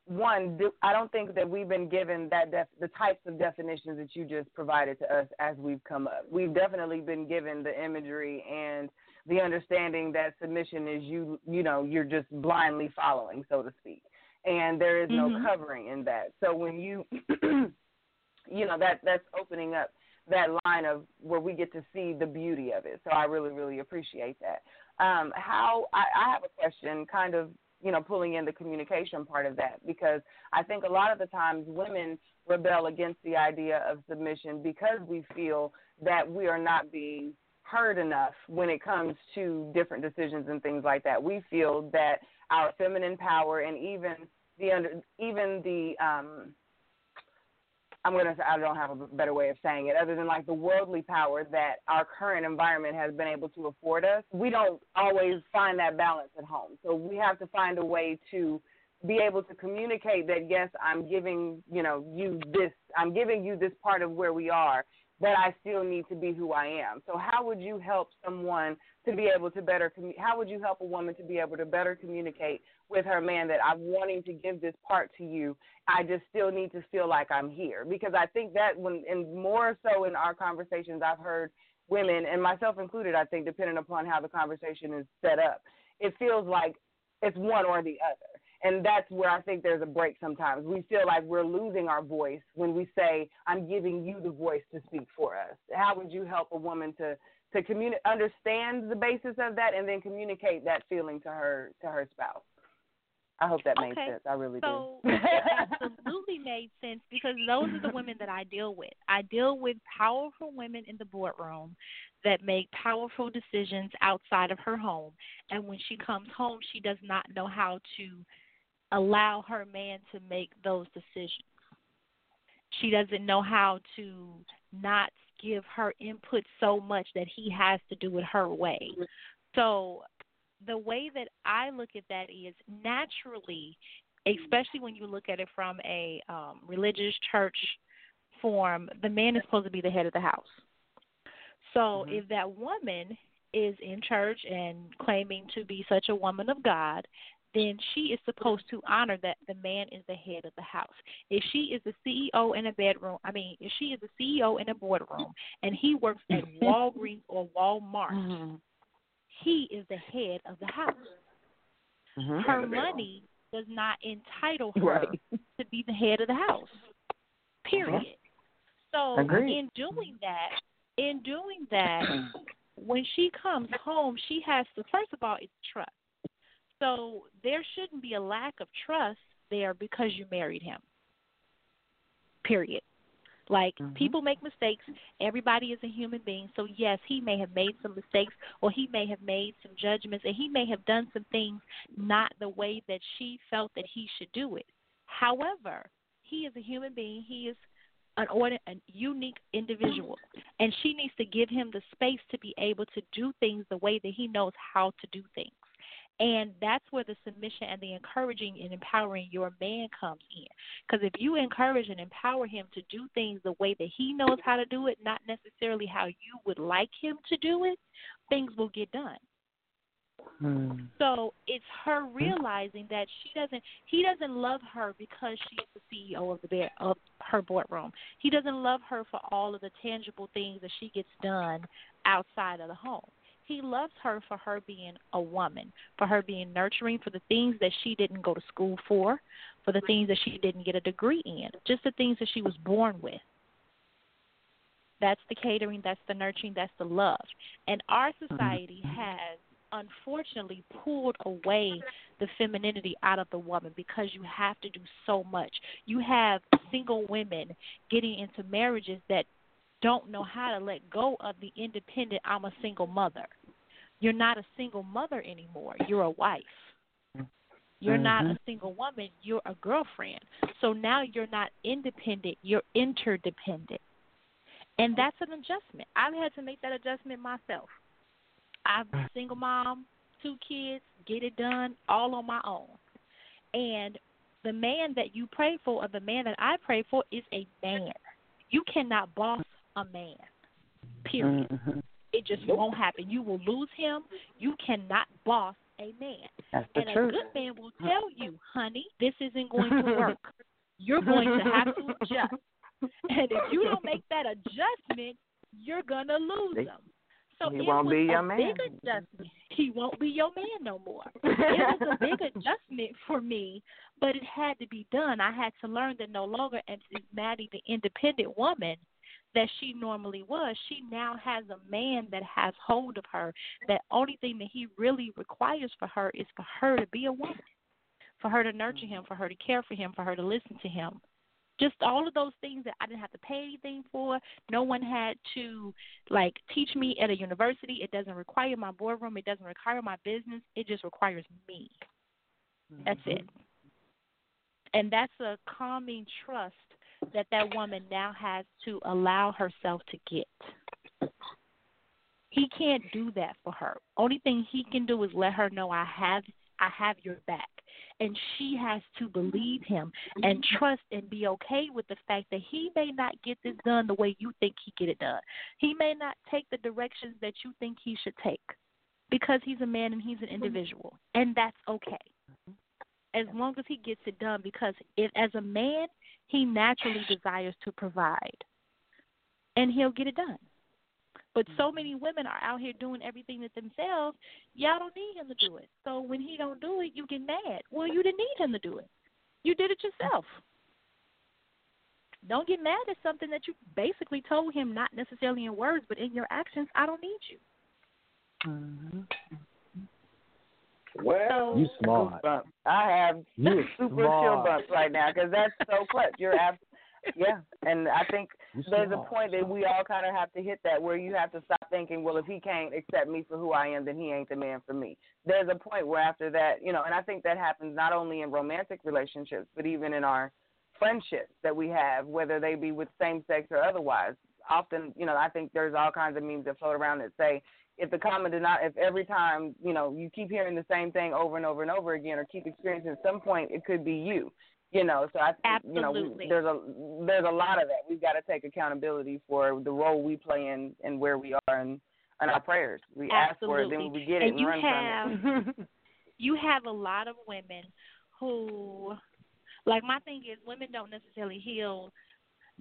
one I don't think that we've been given that def, the types of definitions that you just provided to us as we've come up. We've definitely been given the imagery and the understanding that submission is you you know you're just blindly following so to speak and there is no Mhm. covering in that so when you you know that that's opening up that line of where we get to see the beauty of it so i really really appreciate that um how i, I have a question kind of you know pulling in the communication part of that because i think a lot of the times women rebel against the idea of submission because we feel that we are not being heard enough when it comes to different decisions and things like that. We feel that our feminine power and even the under, even the um I'm gonna say I don't have a better way of saying it other than like the worldly power that our current environment has been able to afford us. We don't always find that balance at home, so we have to find a way to be able to communicate that yes, I'm giving you know you this, I'm giving you this part of where we are, but I still need to be who I am. So how would you help someone to be able to better how would you help a woman to be able to better communicate with her man that I'm wanting to give this part to you. I just still need to feel like I'm here because I think that when and more so in our conversations I've heard women and myself included I think depending upon how the conversation is set up it feels like it's one or the other. And that's where I think there's a break sometimes. We feel like we're losing our voice when we say, I'm giving you the voice to speak for us. How would you help a woman to, to communi- understand the basis of that and then communicate that feeling to her to her spouse? I hope that made Okay. sense. I really So do. it absolutely made sense because those are the women that I deal with. I deal with powerful women in the boardroom that make powerful decisions outside of her home. And when she comes home, she does not know how to allow her man to make those decisions. She doesn't know how to not give her input so much that he has to do it her way. So the way that I look at that is naturally, especially when you look at it from a um, religious church form, the man is supposed to be the head of the house. So if that woman is in church and claiming to be such a woman of God, then she is supposed to honor that the man is the head of the house. If she is the CEO in a bedroom, I mean, if she is the CEO in a boardroom and he works at Walgreens or Walmart, mm-hmm. he is the head of the house. Mm-hmm. Her money does not entitle her Right. to be the head of the house. Period. Uh-huh. So Agreed. in doing that, in doing that, when she comes home, she has to first of all, it's trust. So there shouldn't be a lack of trust there because you married him. Period. Like mm-hmm. people make mistakes. Everybody is a human being. So yes, he may have made some mistakes or he may have made some judgments and he may have done some things not the way that she felt that he should do it. However, he is a human being. He is an ordi- a unique individual and she needs to give him the space to be able to do things the way that he knows how to do things. And that's where the submission and the encouraging and empowering your man comes in. Because if you encourage and empower him to do things the way that he knows how to do it, not necessarily how you would like him to do it, things will get done. Hmm. So it's her hmm. realizing that she doesn't he doesn't love her because she's the CEO of the bear, of her boardroom. He doesn't love her for all of the tangible things that she gets done outside of the home. He loves her for her being a woman, for her being nurturing, for the things that she didn't go to school for, for the things that she didn't get a degree in, just the things that she was born with. That's the catering, that's the nurturing, that's the love. And our society mm-hmm. has unfortunately pulled away the femininity out of the woman because you have to do so much. You have single women getting into marriages that don't know how to let go of the independent I'm a single mother. You're not a single mother anymore. You're a wife. You're not Mhm. a single woman, you're a girlfriend. So now you're not independent, you're interdependent. And that's an adjustment. I've had to make that adjustment myself. I'm a single mom, two kids, get it done all on my own. And the man that you pray for or the man that I pray for is a man. You cannot boss a man. Period. Mhm. It just won't happen. You will lose him. You cannot boss a man. That's the And a good man will tell you, honey, this isn't going to work. You're going to have to adjust. And if you don't make that adjustment, you're going to lose him. So He it won't was be a your man. big adjustment. He won't be your man no more. it was a big adjustment for me, but it had to be done. I had to learn that no longer is Mattie the independent woman that she normally was. She now has a man that has hold of her. That only thing that he really requires for her is for her to be a woman, for her to nurture him, mm-hmm. for her to care for him, for her to listen to him. Just all of those things that I didn't have to pay anything for. No one had to like teach me at a university. It doesn't require my boardroom. It doesn't require my business. It just requires me. That's it. Mm-hmm. And that's a calming trust that that woman now has to allow herself to get. He can't do that for her. Only thing he can do is let her know I have I have your back. And she has to believe him and trust and be okay with the fact that he may not get this done the way you think he get it done. He may not take the directions that you think he should take because he's a man and he's an individual. And that's okay. As long as he gets it done because if as a man he naturally desires to provide. And he'll get it done. But so many mm-hmm. women are out here doing everything to themselves. Y'all don't need him to do it. So when he don't do it, you get mad. Well, you didn't need him to do it. You did it yourself. Don't get mad at something that you basically told him, not necessarily in words, but in your actions. I don't need you. Mm-hmm. Well, You smart. I have You super chill bumps right now because that's so clutch. You're abs- yeah, and I think You there's a point that we all kind of have to hit that where you have to stop thinking, well, if he can't accept me for who I am, then he ain't the man for me. There's a point where after that, you know, and I think that happens not only in romantic relationships, but even in our friendships that we have, whether they be with same sex or otherwise. Often, you know, I think there's all kinds of memes that float around that say, if the common denom, if every time, you know, you keep hearing the same thing over and over and over again, or keep experiencing at some point, it could be you. You know, so I think you know we, there's a there's a lot of that. We've got to take accountability for the role we play in and where we are in, in our prayers. We ask for it, then we get it And and, you run from it. you have a lot of women who like my thing is women don't necessarily heal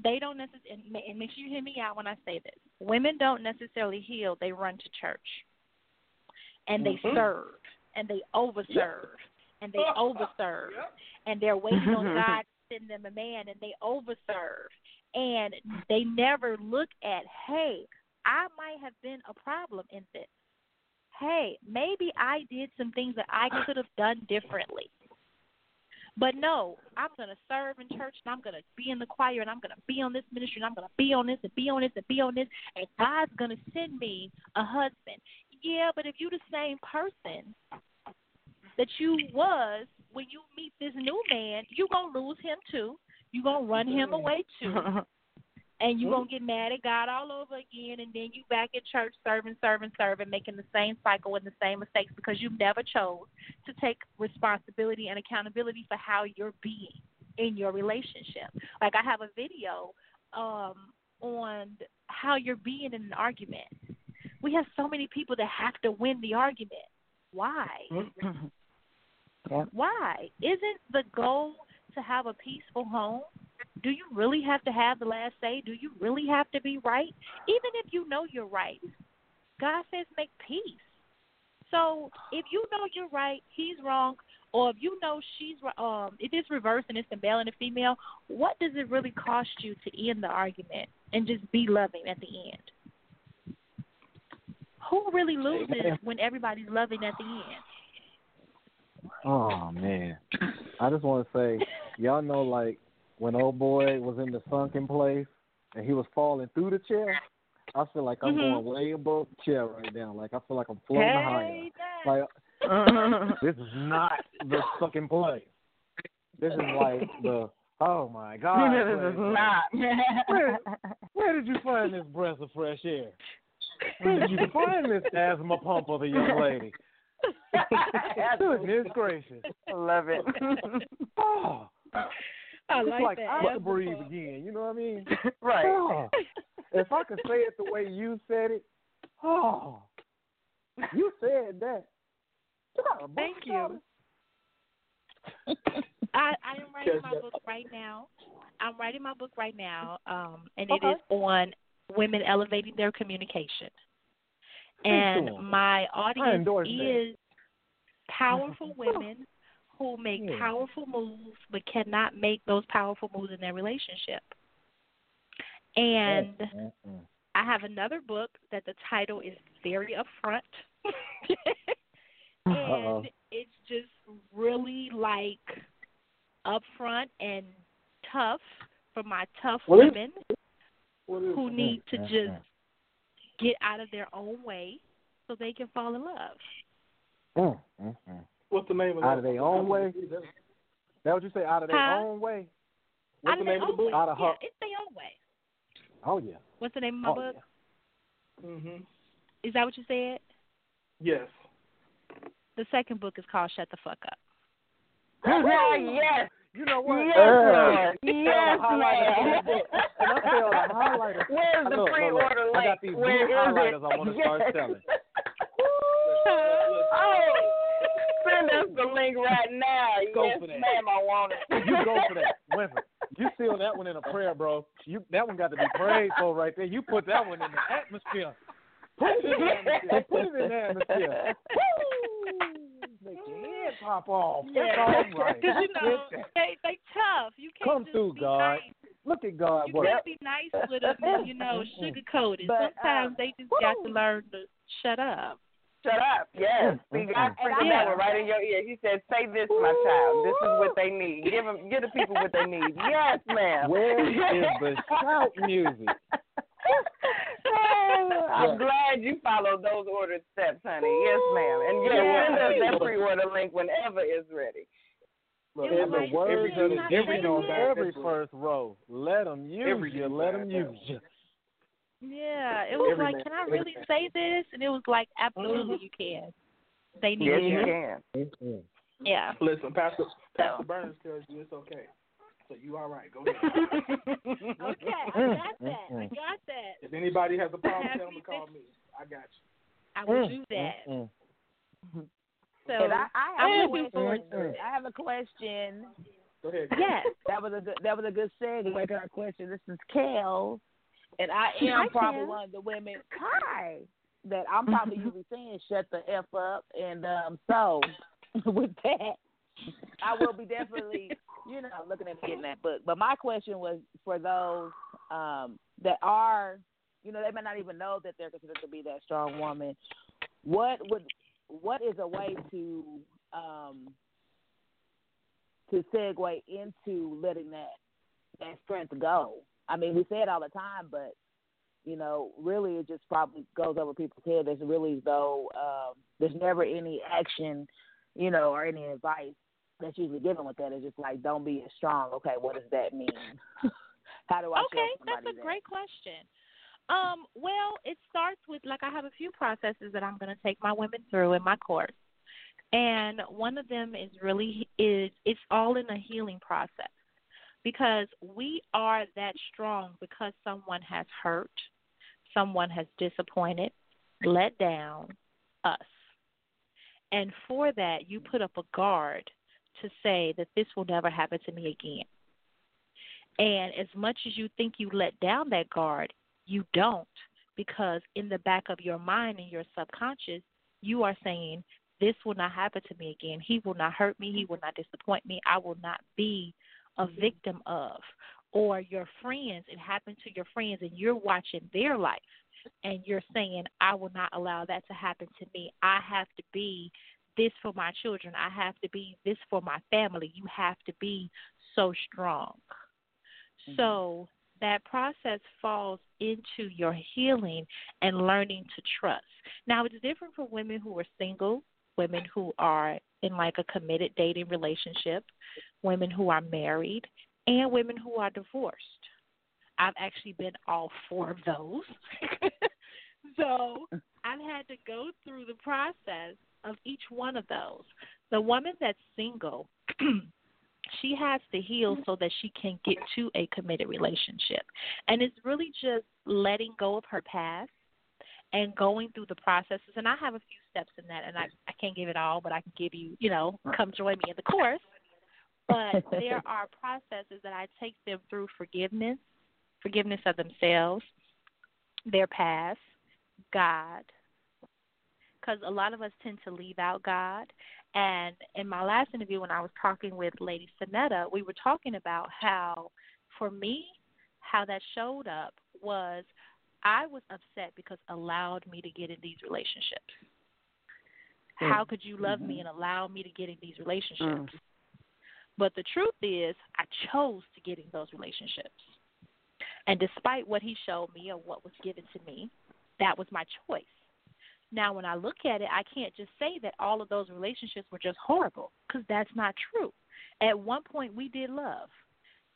they don't necessarily and make sure you hear me out when I say this. Women don't necessarily heal, they run to church. And they Mhm. serve and they overserve and they overserve and they're waiting on God to send them a man and they overserve and they never look at, hey, I might have been a problem in this. Hey, maybe I did some things that I could have done differently. But no, I'm going to serve in church and I'm going to be in the choir and I'm going to be on this ministry and I'm going to be on this and be on this and be on this and God's going to send me a husband. Yeah, but if you the same person that you was when you meet this new man, you going to lose him too. you going to run him away too. And you're going to get mad at God all over again, and then you back at church serving, serving, serving, making the same cycle and the same mistakes because you never chose to take responsibility and accountability for how you're being in your relationship. Like I have a video um, on how you're being in an argument. We have so many people that have to win the argument. Why? Yep. Why? Isn't the goal to have a peaceful home? Do you really have to have the last say? Do you really have to be right? Even if you know you're right, God says make peace. So if you know you're right, he's wrong, or if you know she's um, if it's reversed and it's the male and the female, what does it really cost you to end the argument and just be loving at the end? Who really loses when everybody's loving at the end? Oh man, I just want to say, y'all know like when old boy was in the sunken place and he was falling through the chair. I feel like I'm Mhm. going way above the chair right now. Like I feel like I'm floating higher. Hey, Like this is not the fucking place. This is like the oh my god. this is not. Where, where did you find this breath of fresh air? Where did you find this asthma pump of a young lady? Goodness gracious. Love it. Oh, I it's like, like that. I could breathe again. You know what I mean? right. Oh, if I could say it the way you said it, oh, you said that. You got a book Thank you. I, I am writing my book right now. I'm writing my book right now, um, and Okay. it is on women elevating their communication. And my audience is that. is powerful women who make Yeah. powerful moves but cannot make those powerful moves in their relationship. And Mm-mm. I have another book that the title is very upfront. Uh-oh. and it's just really like upfront and tough for my tough What women is who need to Mm, just get out of their own way so they can fall in love. What's the name of Out of their own way? That what you say? Out of their Huh? own way? What's out the of their name of the own book? way. Out of yeah, her- it's their own way. Oh yeah. What's the name of my Oh, book? hmm Is that what you said? Yes. The second book is called Shut the Fuck Up. yes. You know what? Yes, Uh, Lord. Yes, tell the highlighter man. of the book. And I tell the highlighter. Where's the Look, look, pre-order look. I got these link? blue Where is highlighters it? I wanna start selling. oh, send us the link right now. Go yes, for that. ma'am, I want it. You go for that, Winfrey. You seal that one in a prayer, bro. You that one got to be prayed for right there. You put that one in the atmosphere. Put it in the atmosphere. Put it in the atmosphere. Woo! Make your head pop off. That's Yeah. all right. Because you know they they tough. You can't Come just through, be God. nice. Look at God You work. can't be nice with them and you know Mm-mm. sugarcoat it. But, Sometimes um, they just got to learn to shut up. Shut up. Yes. Mm, See, mm, God Mm-mm. printed that one right in your ear. He said, say this, my child. This is what they need. Give them, give the people what they need. Yes, ma'am. Where is the shout music? Oh, I'm glad you followed those ordered steps, honey. Yes, ma'am. And yes, Yeah. send us that pre-order link whenever it's ready. Look, It In the words every- of the every- every every every- first row, let them use Every you. Let them use you. Yeah, it was Every like, man, can I really say this? And it was like, absolutely, you can. They need Yes, to you hear. it. can. Yeah. Listen, Pastor Pastor So. Burns tells you it's okay. So you all right. Go ahead. Okay, I got that. I mm, mm. got that. if anybody has a problem, Have tell them to call me. I got you. I will Mm, do that. So And I, I I'm have a looking forward to question. it. I have a question. Go ahead. Yes. That was a good. That was a good segue to our question. This is Kel, and I am Hi, probably one of the women. Hi. That I'm probably usually saying shut the f up, and um, so with that, I will be definitely, you know, looking at getting that book. But my question was for those um, that are, you know, they may not even know that they're considered to be that strong woman. What would, what is a way to um, to segue into letting that that strength go. I mean, we say it all the time, but you know, really, it just probably goes over people's head. There's really though, um, there's never any action, you know, or any advice that's usually given with that. It's just like, don't be as strong. Okay, what does that mean? How do I Okay, that's a that? great question. Um, well, it starts with like I have a few processes that I'm going to take my women through in my course, and one of them is really is it's all in a healing process because we are that strong because someone has hurt, someone has disappointed, let down us, and for that you put up a guard to say that this will never happen to me again. And as much as you think you let down that guard, you don't because in the back of your mind and your subconscious, you are saying, This will not happen to me again. He will not hurt me. He will not disappoint me. I will not be a mm-hmm. victim of. Or your friends, it happened to your friends, and you're watching their life and you're saying, I will not allow that to happen to me. I have to be this for my children. I have to be this for my family. You have to be so strong. So mm-hmm. that process falls into your healing and learning to trust. Now, it's different for women who are single women who are in like a committed dating relationship, women who are married, and women who are divorced. I've actually been all four of those. so I've had to go through the process of each one of those. The woman that's single, she has to heal so that she can get to a committed relationship. And it's really just letting go of her past and going through the processes. And I have a few steps in that, and I, I can't give it all, but I can give you, you know, come join me in the course. But there are processes that I take them through forgiveness, forgiveness of themselves, their past, God, because a lot of us tend to leave out God. And in my last interview, when I was talking with Lady Sonetta, we were talking about how, for me, how that showed up was I was upset because allowed me to get in these relationships. Mm. How could you love me mm-hmm. and allow me to get in these relationships? Mm. But the truth is, I chose to get in those relationships. And despite what he showed me or what was given to me, that was my choice. Now, when I look at it, I can't just say that all of those relationships were just horrible because that's not true. At one point, we did love,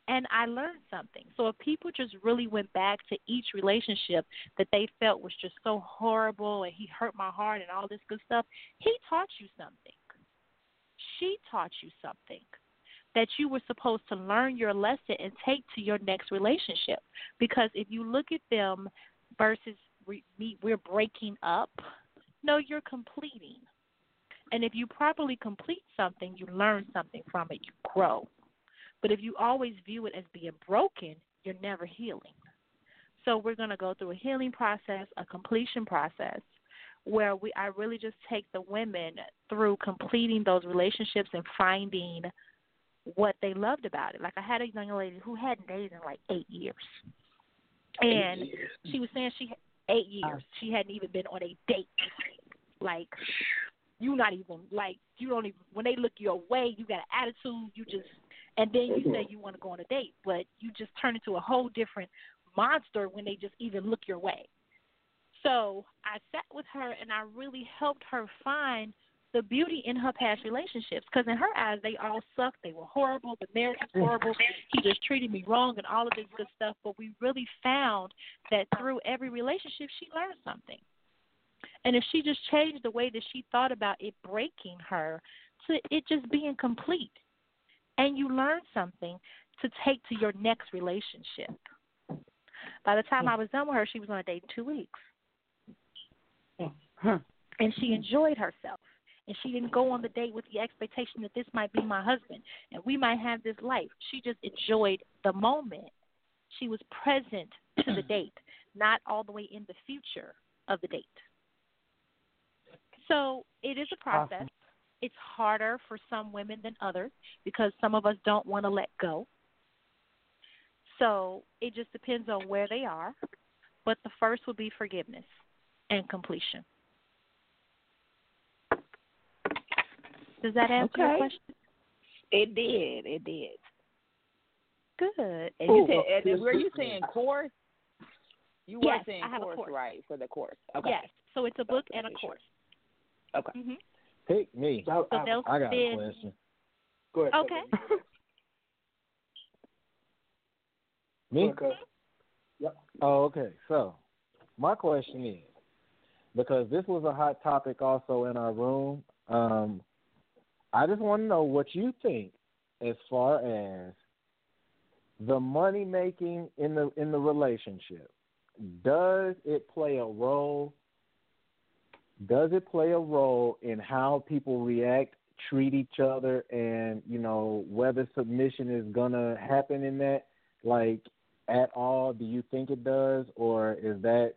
and I learned something. So, if people just really went back to each relationship that they felt was just so horrible and he hurt my heart and all this good stuff, he taught you something. She taught you something that you were supposed to learn your lesson and take to your next relationship. Because if you look at them versus we, we're breaking up, no, you're completing. And if you properly complete something, you learn something from it, you grow. But if you always view it as being broken, you're never healing. So we're going to go through a healing process, a completion process, where we I really just take the women through completing those relationships and finding what they loved about it. Like I had a young lady who hadn't dated in like eight years, and she was saying she eight oh. years she hadn't even been on a date. Like you not even like you don't even when they look your way, you got an attitude. You just and then you mm-hmm. say you want to go on a date, but you just turn into a whole different monster when they just even look your way. So I sat with her and I really helped her find the beauty in her past relationships because in her eyes they all sucked. They were horrible. The marriage was mm. horrible. He just treated me wrong and all of this good stuff. But we really found that through every relationship she learned something. And if she just changed the way that she thought about it breaking her to it just being complete and you learn something to take to your next relationship. By the time hmm. i was done with her she was on a date in two weeks. Hmm. And she enjoyed herself and she didn't go on the date with the expectation that this might be my husband and we might have this life. She just enjoyed the moment. She was present to the date, not all the way in the future of the date. So it is a process. Awesome. It's harder for some women than others because some of us don't want to let go. So it just depends on where they are. But the first would be forgiveness and completion. Does that answer your question? It did. It did. Good. And you said, and were you saying course? You were Yes, saying I have a course, course. right? For the course. Okay. Yes. So it's a book and a course. Okay. hmm Pick me. I, So I, they'll I got a question. go ahead. Okay. Me? Okay. Yep. Oh, okay. So, my question is because this was a hot topic also in our room. Um, I just want to know what you think as far as the money making in the in the relationship. Does it play a role? Does it play a role in how people react, treat each other, and you know whether submission is gonna happen in that? Like at all? Do you think it does, or is that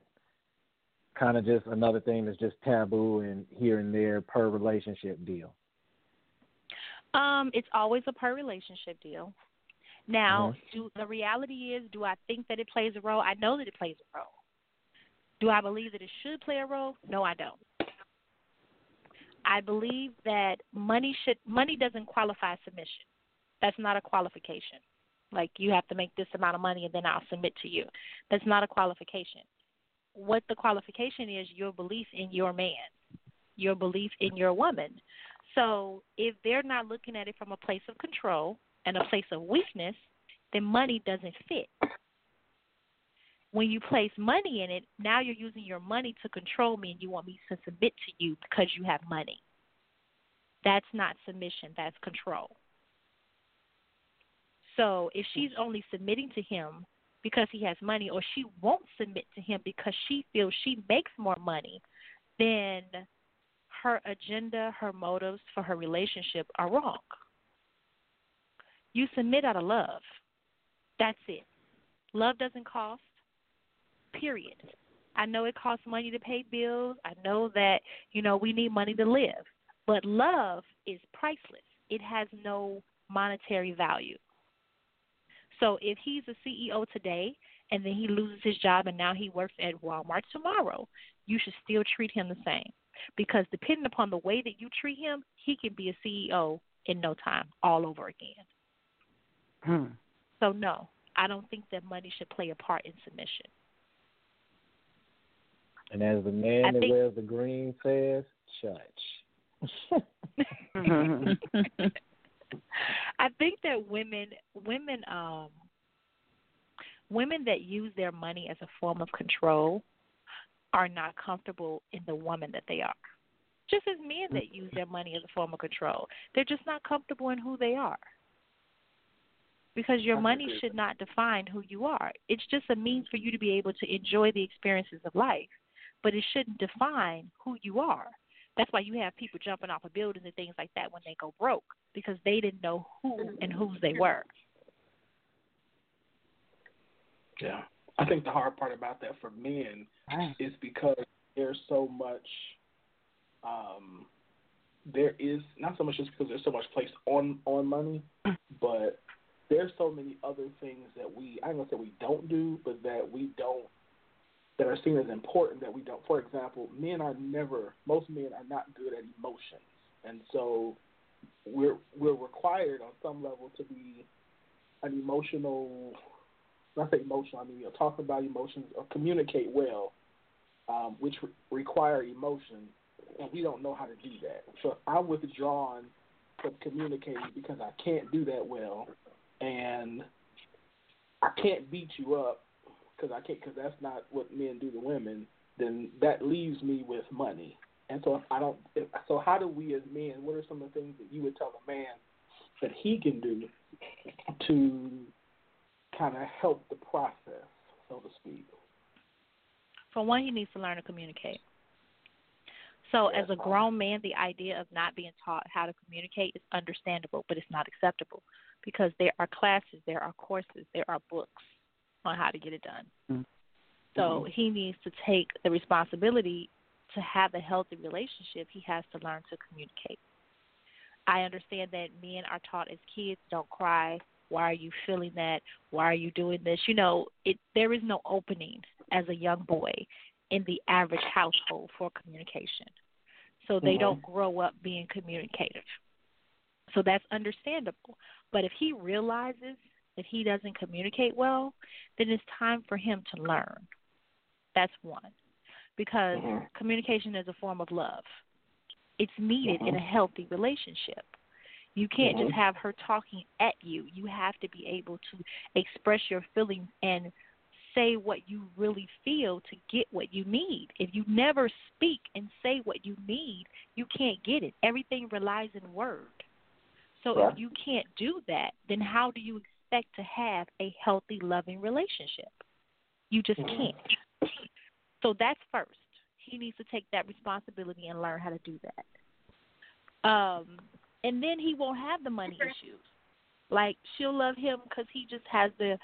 kind of just another thing that's just taboo and here and there per relationship deal? Um, it's always a per relationship deal. Now, Mm-hmm. do the reality is, do I think that it plays a role? I know that it plays a role. Do I believe that it should play a role? No, I don't. I believe that money should money doesn't qualify submission. That's not a qualification. Like you have to make this amount of money and then I'll submit to you. That's not a qualification. What the qualification is your belief in your man. your belief in your woman. So if they're not looking at it from a place of control and a place of weakness, then money doesn't fit. When you place money in it, now you're using your money to control me and you want me to submit to you because you have money. That's not submission, that's control. So if she's only submitting to him because he has money, or she won't submit to him because she feels she makes more money, then her agenda, her motives for her relationship are wrong. You submit out of love. That's it. Love doesn't cost, period. I know it costs money to pay bills. I know that, you know, we need money to live. But love is priceless. It has no monetary value. So if he's a CEO today and then he loses his job and now he works at Walmart tomorrow, you should still treat him the same. Because depending upon the way that you treat him, he can be a CEO in no time all over again. Hmm. So no, I don't think that money should play a part in submission. And as the man I that think- wears the green says, church. I think that women women um women that use their money as a form of control are not comfortable in the woman that they are. Just as men that use their money as a form of control. They're just not comfortable in who they are. Because your money should not define who you are. It's just a means for you to be able to enjoy the experiences of life, but it shouldn't define who you are. That's why you have people jumping off of buildings and things like that when they go broke because they didn't know who and whose they were. Yeah. I think the hard part about that for men is because there's so much um there is not so much just because there's so much placed on on money, but there's so many other things that we I ain't gonna say we don't do, but that we don't that are seen as important that we don't. For example, men are never most men are not good at emotions, and so we're we're required on some level to be an emotional. When I say emotional, I mean you know, talk about emotions or communicate well, um, which re- require emotion, and we don't know how to do that. So I'm withdrawn from communicating because I can't do that well, and I can't beat you up because I can't because that's not what men do to women. Then that leaves me with money, and so if I don't. If, so how do we as men? What are some of the things that you would tell a man that he can do to kind of help the process, so to speak? For one, he needs to learn to communicate. So, as a grown man, the idea of not being taught how to communicate is understandable, but it's not acceptable because there are classes, there are courses, there are books on how to get it done. Mm-hmm. So, he needs to take the responsibility to have a healthy relationship. He has to learn to communicate. I understand that men are taught as kids don't cry. Why are you feeling that? Why are you doing this? You know, it there is no opening as a young boy in the average household for communication. So they Mhm. don't grow up being communicative. So that's understandable. But if he realizes that he doesn't communicate well, then it's time for him to learn. That's one. Because Mhm. communication is a form of love. It's needed in a healthy relationship. You can't just Mhm. have her talking at you. You have to be able to express your feelings and say what you really feel to get what you need. If you never speak and say what you need, you can't get it. Everything relies in word. So Right. if you can't do that, then how do you expect to have a healthy, loving relationship? You just Mhm. can't. So that's first. He needs to take that responsibility and learn how to do that. Um, and then he won't have the money issues. Like she'll love him because he just has the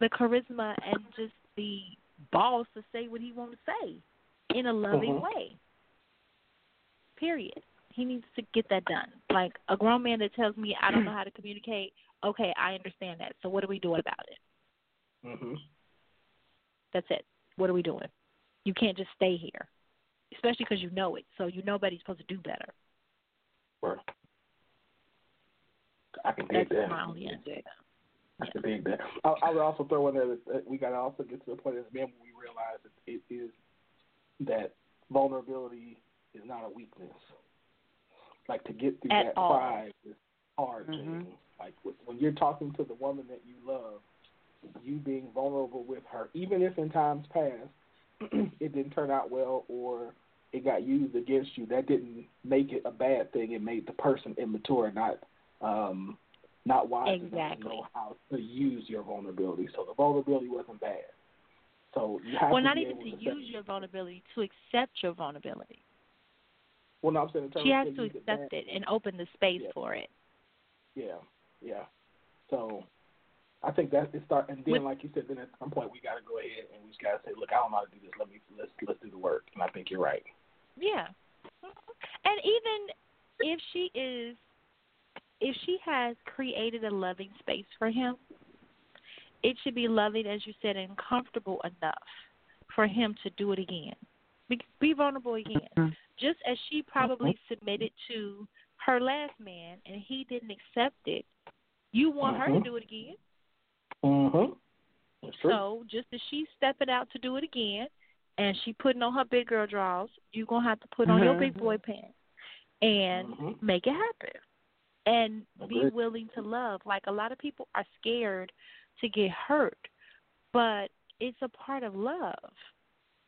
the charisma and just the balls to say what he wants to say in a loving Mhm. way. Period. He needs to get that done. Like a grown man that tells me I don't know how to communicate. Okay, I understand that. So what are we doing about it? Mhm. That's it. What are we doing? You can't just stay here, especially because you know it. So you know he's supposed to do better. Right. I can dig that. my only answer. I can dig that. I, I would also throw in there that, we got to also get to the point as men when we realize that it is that vulnerability is not a weakness. Like to get through At that all. pride is hard. Mhm. Jaden. Like when you're talking to the woman that you love, you being vulnerable with her, even if in times past it didn't turn out well or it got used against you, that didn't make it a bad thing. It made the person immature, not um, not wise enough to Exactly. know how to use your vulnerability. So the vulnerability wasn't bad. So you have Well, to not even to to use your vulnerability, to accept your vulnerability. Well, no, I'm saying She has to accept it and open the space Yeah. for it. Yeah, yeah. So I think that it start, and then With- like you said, then at some point we got to go ahead and we just got to say, look, I don't know how to do this. Let me let's let's do the work. And I think you're right. Yeah. And even if she is if she has created a loving space for him, it should be loving as you said and comfortable enough for him to do it again. Be, be vulnerable again. Just as she probably submitted to her last man and he didn't accept it, you want her to Mhm. do it again. Mm-hmm. So just as she's stepping out to do it again, and she putting on her big girl drawers, you are gonna have to put on your big boy pants and Mhm. make it happen, and be willing to love. Like a lot of people are scared to get hurt, but it's a part of love.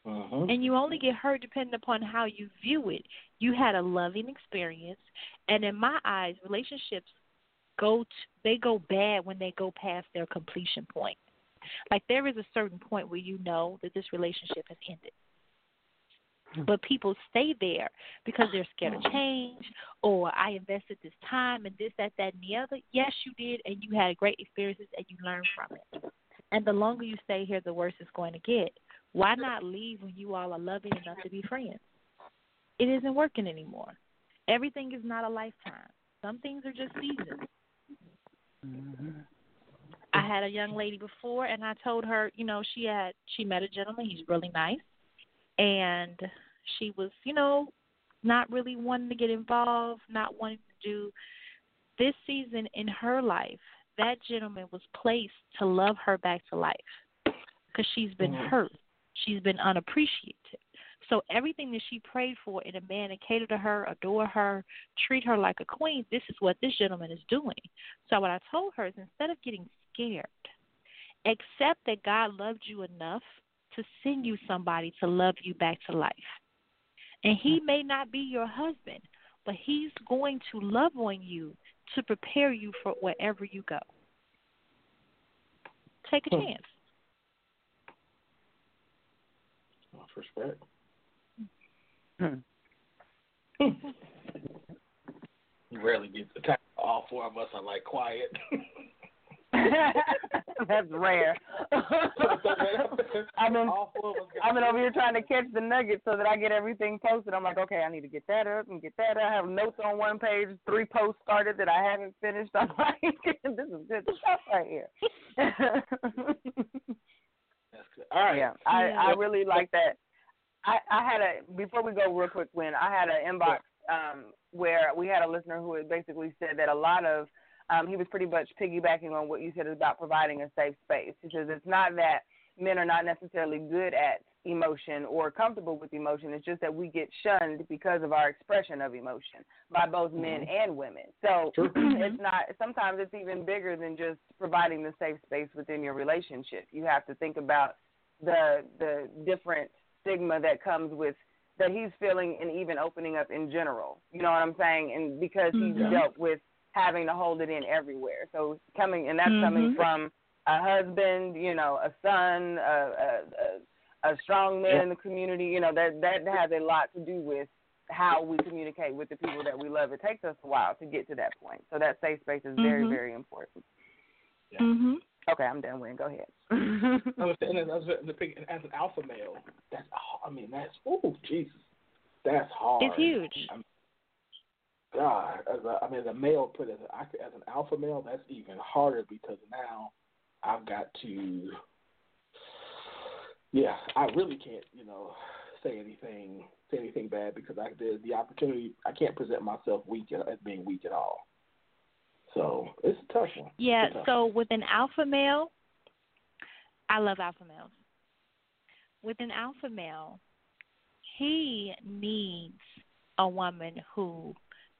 Mm-hmm. And you only get hurt depending upon how you view it. You had a loving experience, and in my eyes, relationships go t- they go bad when they go past their completion point. Like there is a certain point where you know that this relationship has ended. But people stay there because they're scared of uh-huh. change or I invested this time and this, that, that, and the other. Yes, you did, and you had great experiences and you learned from it. And the longer you stay here, the worse it's going to get. Why not leave when you all are loving enough to be friends? It isn't working anymore. Everything is not a lifetime. Some things are just seasons. Mm-hmm. I had a young lady before, and I told her, you know, she had she met a gentleman. He's really nice, and she was, you know, not really wanting to get involved, not wanting to do. This season in her life, that gentleman was placed to love her back to life because she's been Mhm. hurt, she's been unappreciated. So everything that she prayed for in a man to cater to her, adore her, treat her like a queen, this is what this gentleman is doing. So what I told her is instead of getting scared, accept that God loved you enough to send you somebody to love you back to life. And he may not be your husband, but he's going to love on you to prepare you for wherever you go. Take a Hmm. chance. Much respect. Hmm. You rarely get the time. All four of us are like quiet. That's rare. I've been All four of us got I've been over here trying to catch the nuggets so that I get everything posted. I'm like, okay, I need to get that up and get that. up. I have notes on one page, three posts started that I haven't finished. I'm like, this is good stuff right here. That's good. All right. Yeah, I I really like that. I I had a before we go real quick, When I had an inbox um where we had a listener who had basically said that a lot of um he was pretty much piggybacking on what you said about providing a safe space. He says it's not that men are not necessarily good at emotion or comfortable with emotion. It's just that we get shunned because of our expression of emotion by both men and women. So it's not sometimes it's even bigger than just providing the safe space within your relationship. You have to think about the the different stigma that comes with that he's feeling and even opening up in general. You know what I'm saying? And because he's Mhm. dealt with having to hold it in everywhere. So coming and that's coming Mhm. from a husband, you know, a son, a a, a, a strong man Yeah. in the community. You know that that has a lot to do with how we communicate with the people that we love. It takes us a while to get to that point. So that safe space is very Mhm. very important. Mhm. Okay, I'm done. Win. Go ahead. I was saying, as, as an alpha male, that's I mean that's oh Jesus, that's hard. It's huge. I mean, God, as a, I mean, as a male, put as, a, as an alpha male, that's even harder because now I've got to, yeah, I really can't, you know, say anything, say anything bad because I the the opportunity, I can't present myself weak as being weak at all. So it's a tough one. Yeah, tough so with an alpha male, I love alpha males. With an alpha male, he needs a woman who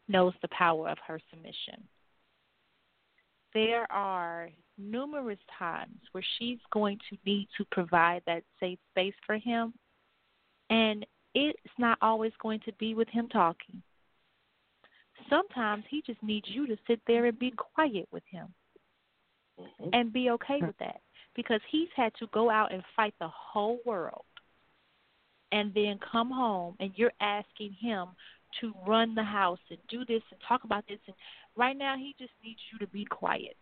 knows the power of her submission. There are numerous times where she's going to need to provide that safe space for him, and it's not always going to be with him talking. Sometimes he just needs you to sit there and be quiet with him mm-hmm. and be okay with that because he's had to go out and fight the whole world and then come home and you're asking him to run the house and do this and talk about this and right now he just needs you to be quiet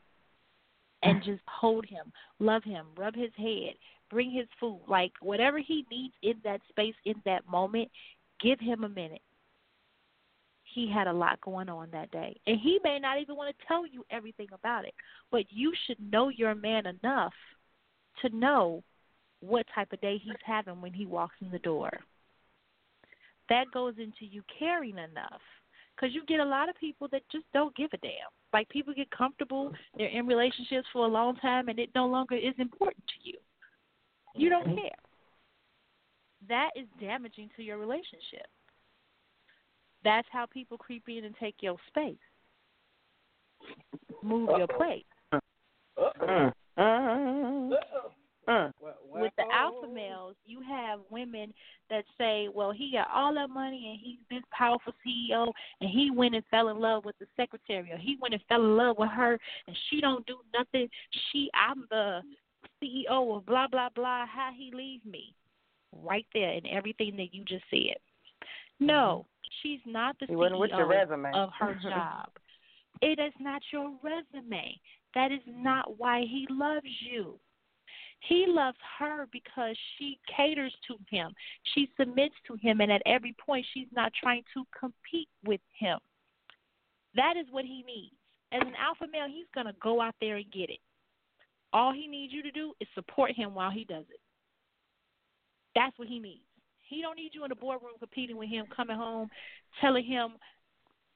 and just hold him, love him, rub his head, bring his food, like whatever he needs in that space in that moment, give him a minute. He had a lot going on that day. And he may not even want to tell you everything about it, but you should know your man enough to know what type of day he's having when he walks in the door. That goes into you caring enough because you get a lot of people that just don't give a damn. Like people get comfortable, they're in relationships for a long time, and it no longer is important to you. You don't Mm-hmm. care. That is damaging to your relationship. That's how people creep in and take your space. Move your plate. Mm. Mm. with the alpha males, you have women that say, "Well, he got all that money and he's this powerful CEO, and he went and fell in love with the secretary, or he went and fell in love with her, and she don't do nothing. She, I'm the CEO of blah blah blah. How he leave me? Right there in everything that you just said. No, she's not the He wasn't with your CEO resume. of her job. It is not your resume. That is not why he loves you. He loves her because she caters to him. She submits to him, and at every point, she's not trying to compete with him. That is what he needs. As an alpha male, he's going to go out there and get it. All he needs you to do is support him while he does it. That's what he needs. He don't need you in the boardroom competing with him, coming home, telling him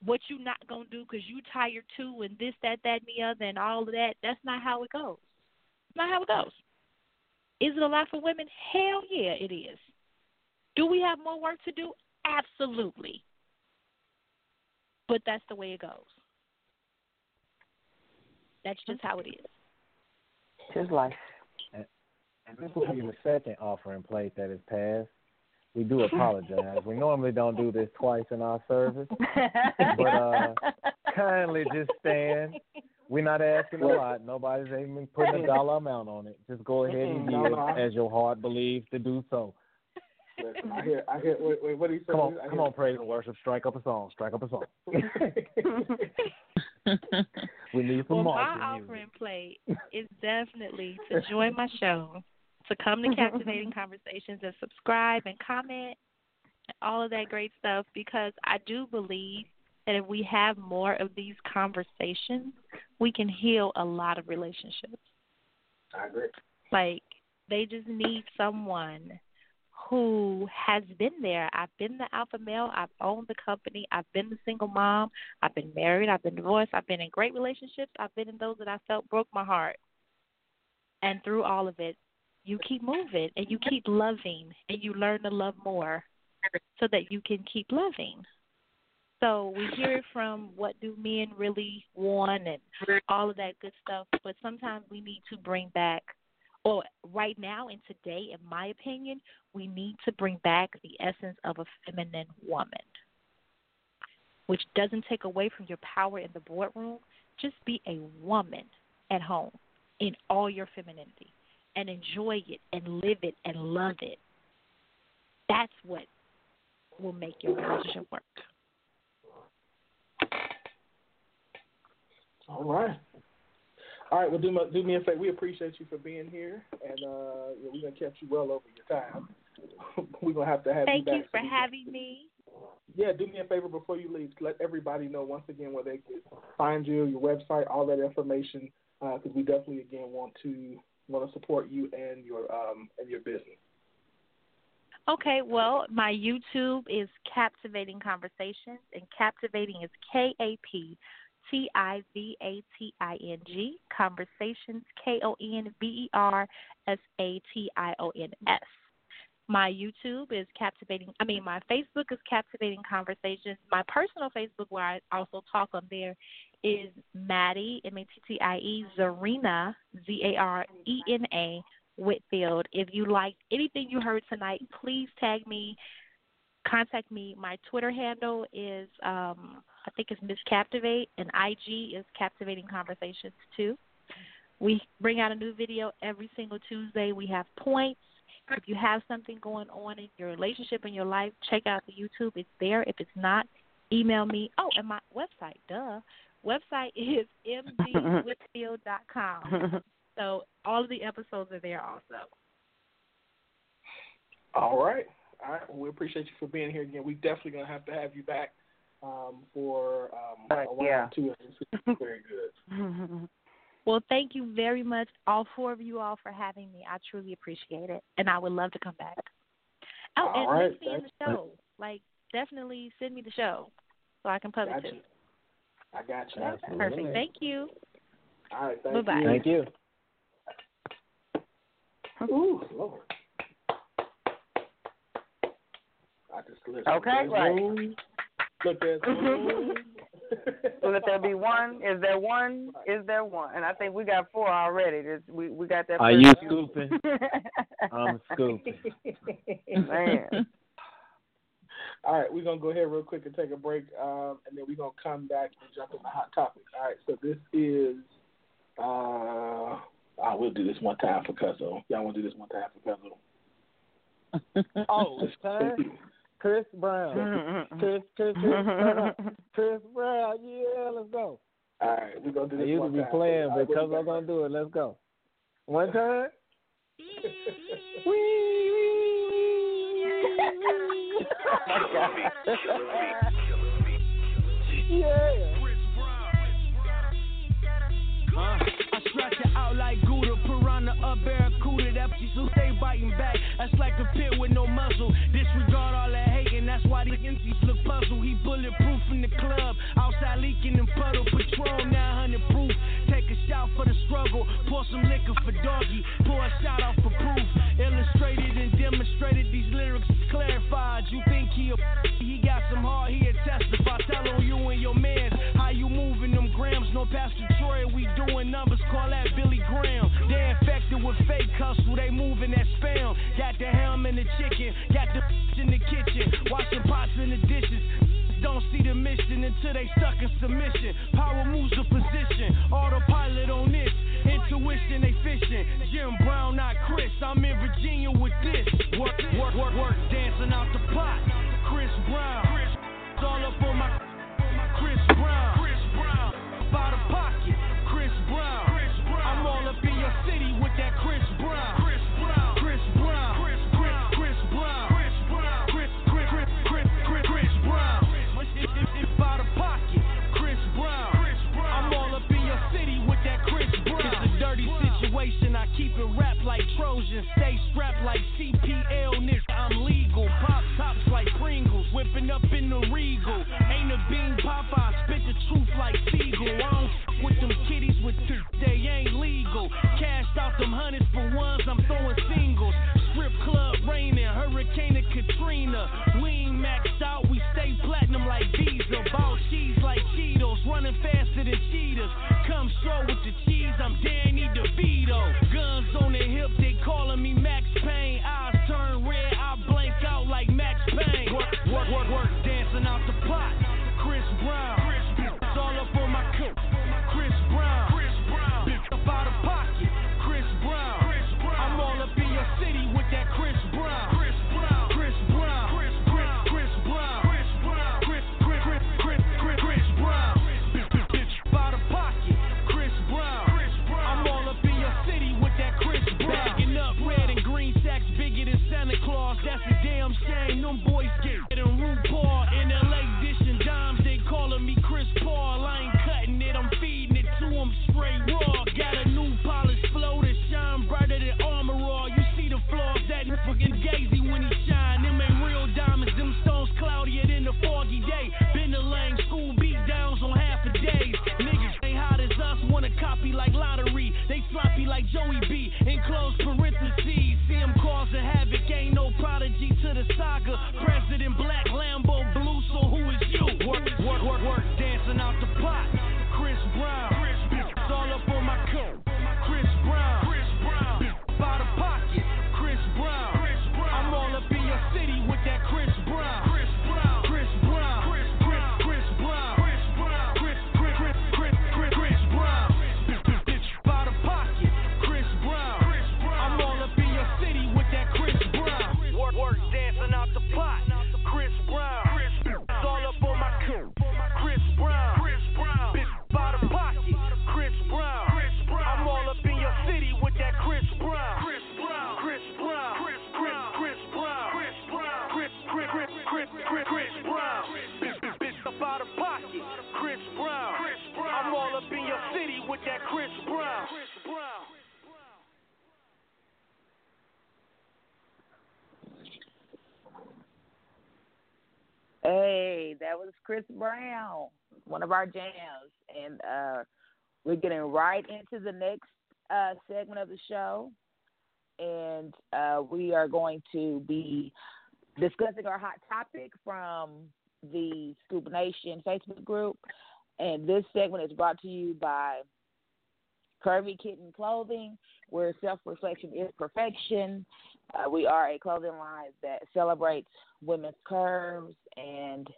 what you're not gonna do because you're tired too, and this, that, that, and the other, and all of that. That's not how it goes. Not how it goes. Is it a lot for women? Hell yeah, it is. Do we have more work to do? Absolutely. But that's the way it goes. That's just how it is. His life. And this will be the second offering plate that is passed. We do apologize. we normally don't do this twice in our service, but uh, kindly just stand. We're not asking a lot. Nobody's even putting a dollar amount on it. Just go ahead and No, give no, as your heart believes to do so. Listen, I hear, I hear. Wait, wait, what do you say? Come on, I come hear- on, praise and worship. Strike up a song. Strike up a song. we need some Well, my marching music. offering plate is definitely to join my show, to come to Kaptivating Konversations and subscribe and comment, and all of that great stuff, because I do believe that if we have more of these conversations, we can heal a lot of relationships. I agree. Like, they just need someone who has been there. I've been the alpha male. I've owned the company. I've been the single mom. I've been married. I've been divorced. I've been in great relationships. I've been in those that I felt broke my heart. And through all of it, you keep moving and you keep loving and you learn to love more so that you can keep loving. So we hear from what do men really want and all of that good stuff, but sometimes we need to bring back or right now and today, in my opinion, we need to bring back the essence of a feminine woman, which doesn't take away from your power in the boardroom. Just be a woman at home in all your femininity and enjoy it and live it and love it. That's what will make your relationship work. All right. All right. Well, do me, do me a favor. We appreciate you for being here, and uh, yeah, we're gonna kept you well over your time. we're gonna have to have Thank you you for having me. Yeah, do me a favor before you leave. Let everybody know once again where they can find you, your website, all that information, because we definitely again want to want to support you and your um and your business. Okay, well, my YouTube is Kaptivating Konversations, and Kaptivating is K A P T I V A T I N G, Konversations, K O N V E R S A T I O N S. My YouTube is Kaptivating. I mean, my Facebook is Kaptivating Konversations. My personal Facebook, where I also talk on there, is Mattie M A T T I E Zarena Z A R E N A Whitfield. If you liked anything you heard tonight, please tag me. Contact me. My Twitter handle is um, I think it's Miss Captivate, and IG is Kaptivating Konversations too. We bring out a new video every single Tuesday. We have points. If you have something going on in your relationship in your life, check out the YouTube. It's there. If it's not, email me. Oh, and my website, duh. Website is mdwhitfield.com. so all of the episodes are there also. All right. All right. Well, we appreciate you for being here again. We definitely gonna have to have you back um, for um, Uh, a round yeah. two. It's very good. Well, thank you very much, all four of you all, for having me. I truly appreciate it, and I would love to come back. Oh, All and right, link me in the show. Like, definitely send me the show so I can publish Got it. I got you. Absolutely. Perfect. Thank you. All right. Thank Bye-bye. you. Thank you. Ooh, Lord. I just listened. Okay, There's right. Room. Look, there's room. Will there be one? Is there one? Is there one? And I think we got four already. There's, we we got that. Are first you few. scooping? I'm scooping. Man. All right, we're gonna go ahead real quick and take a break, um, and then we're gonna come back and jump in the hot topic. All right, so this is uh, I will do this one time for Cuzzo. Y'all want to do this one time for Cuzzo? oh, it's time. Chris Brown. Chris, Chris, Chris, turn. Chris Brown. Yeah, let's go. All right, we're gonna do I this used to one be time. playing, All right, but we'll because I'm gonna do it, let's go. One time. wee, wee, yeah. Uh, I stretch it out like Gouda, piranha, a barracuda. That pussy so stay biting back. That's like a pit with no muzzle. Disregard all that hating, that's why the MCs look puzzled. He bulletproof in the club, outside leaking in puddle. Patron 900 proof. Take a shot for the struggle. Pour some liquor for doggy. Submission. Chris Brown, one of our jams, and uh, we're getting right into the next uh, segment of the show, and uh, we are going to be discussing our hot topic from the Scoop Nation Facebook group, and this segment is brought to you by Curvy Kitten Clothing, where self-reflection is perfection. Uh, we are a clothing line that celebrates women's curves and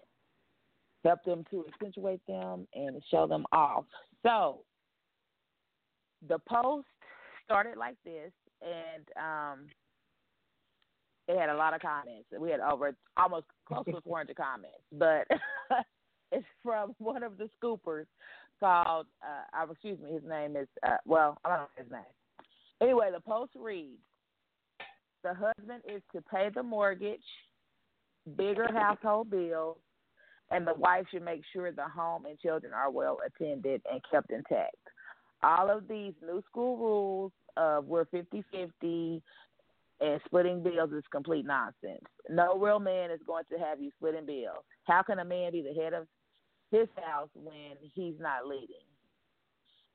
help them to accentuate them and show them off. So the post started like this, and um, it had a lot of comments. We had over almost close to 400 comments, but it's from one of the scoopers called, uh, excuse me, his name is, uh, well, I don't know his name. Anyway, the post reads, the husband is to pay the mortgage, bigger household bills, and the wife should make sure the home and children are well attended and kept intact. All of these new school rules of we're 50 50 and splitting bills is complete nonsense. No real man is going to have you splitting bills. How can a man be the head of his house when he's not leading?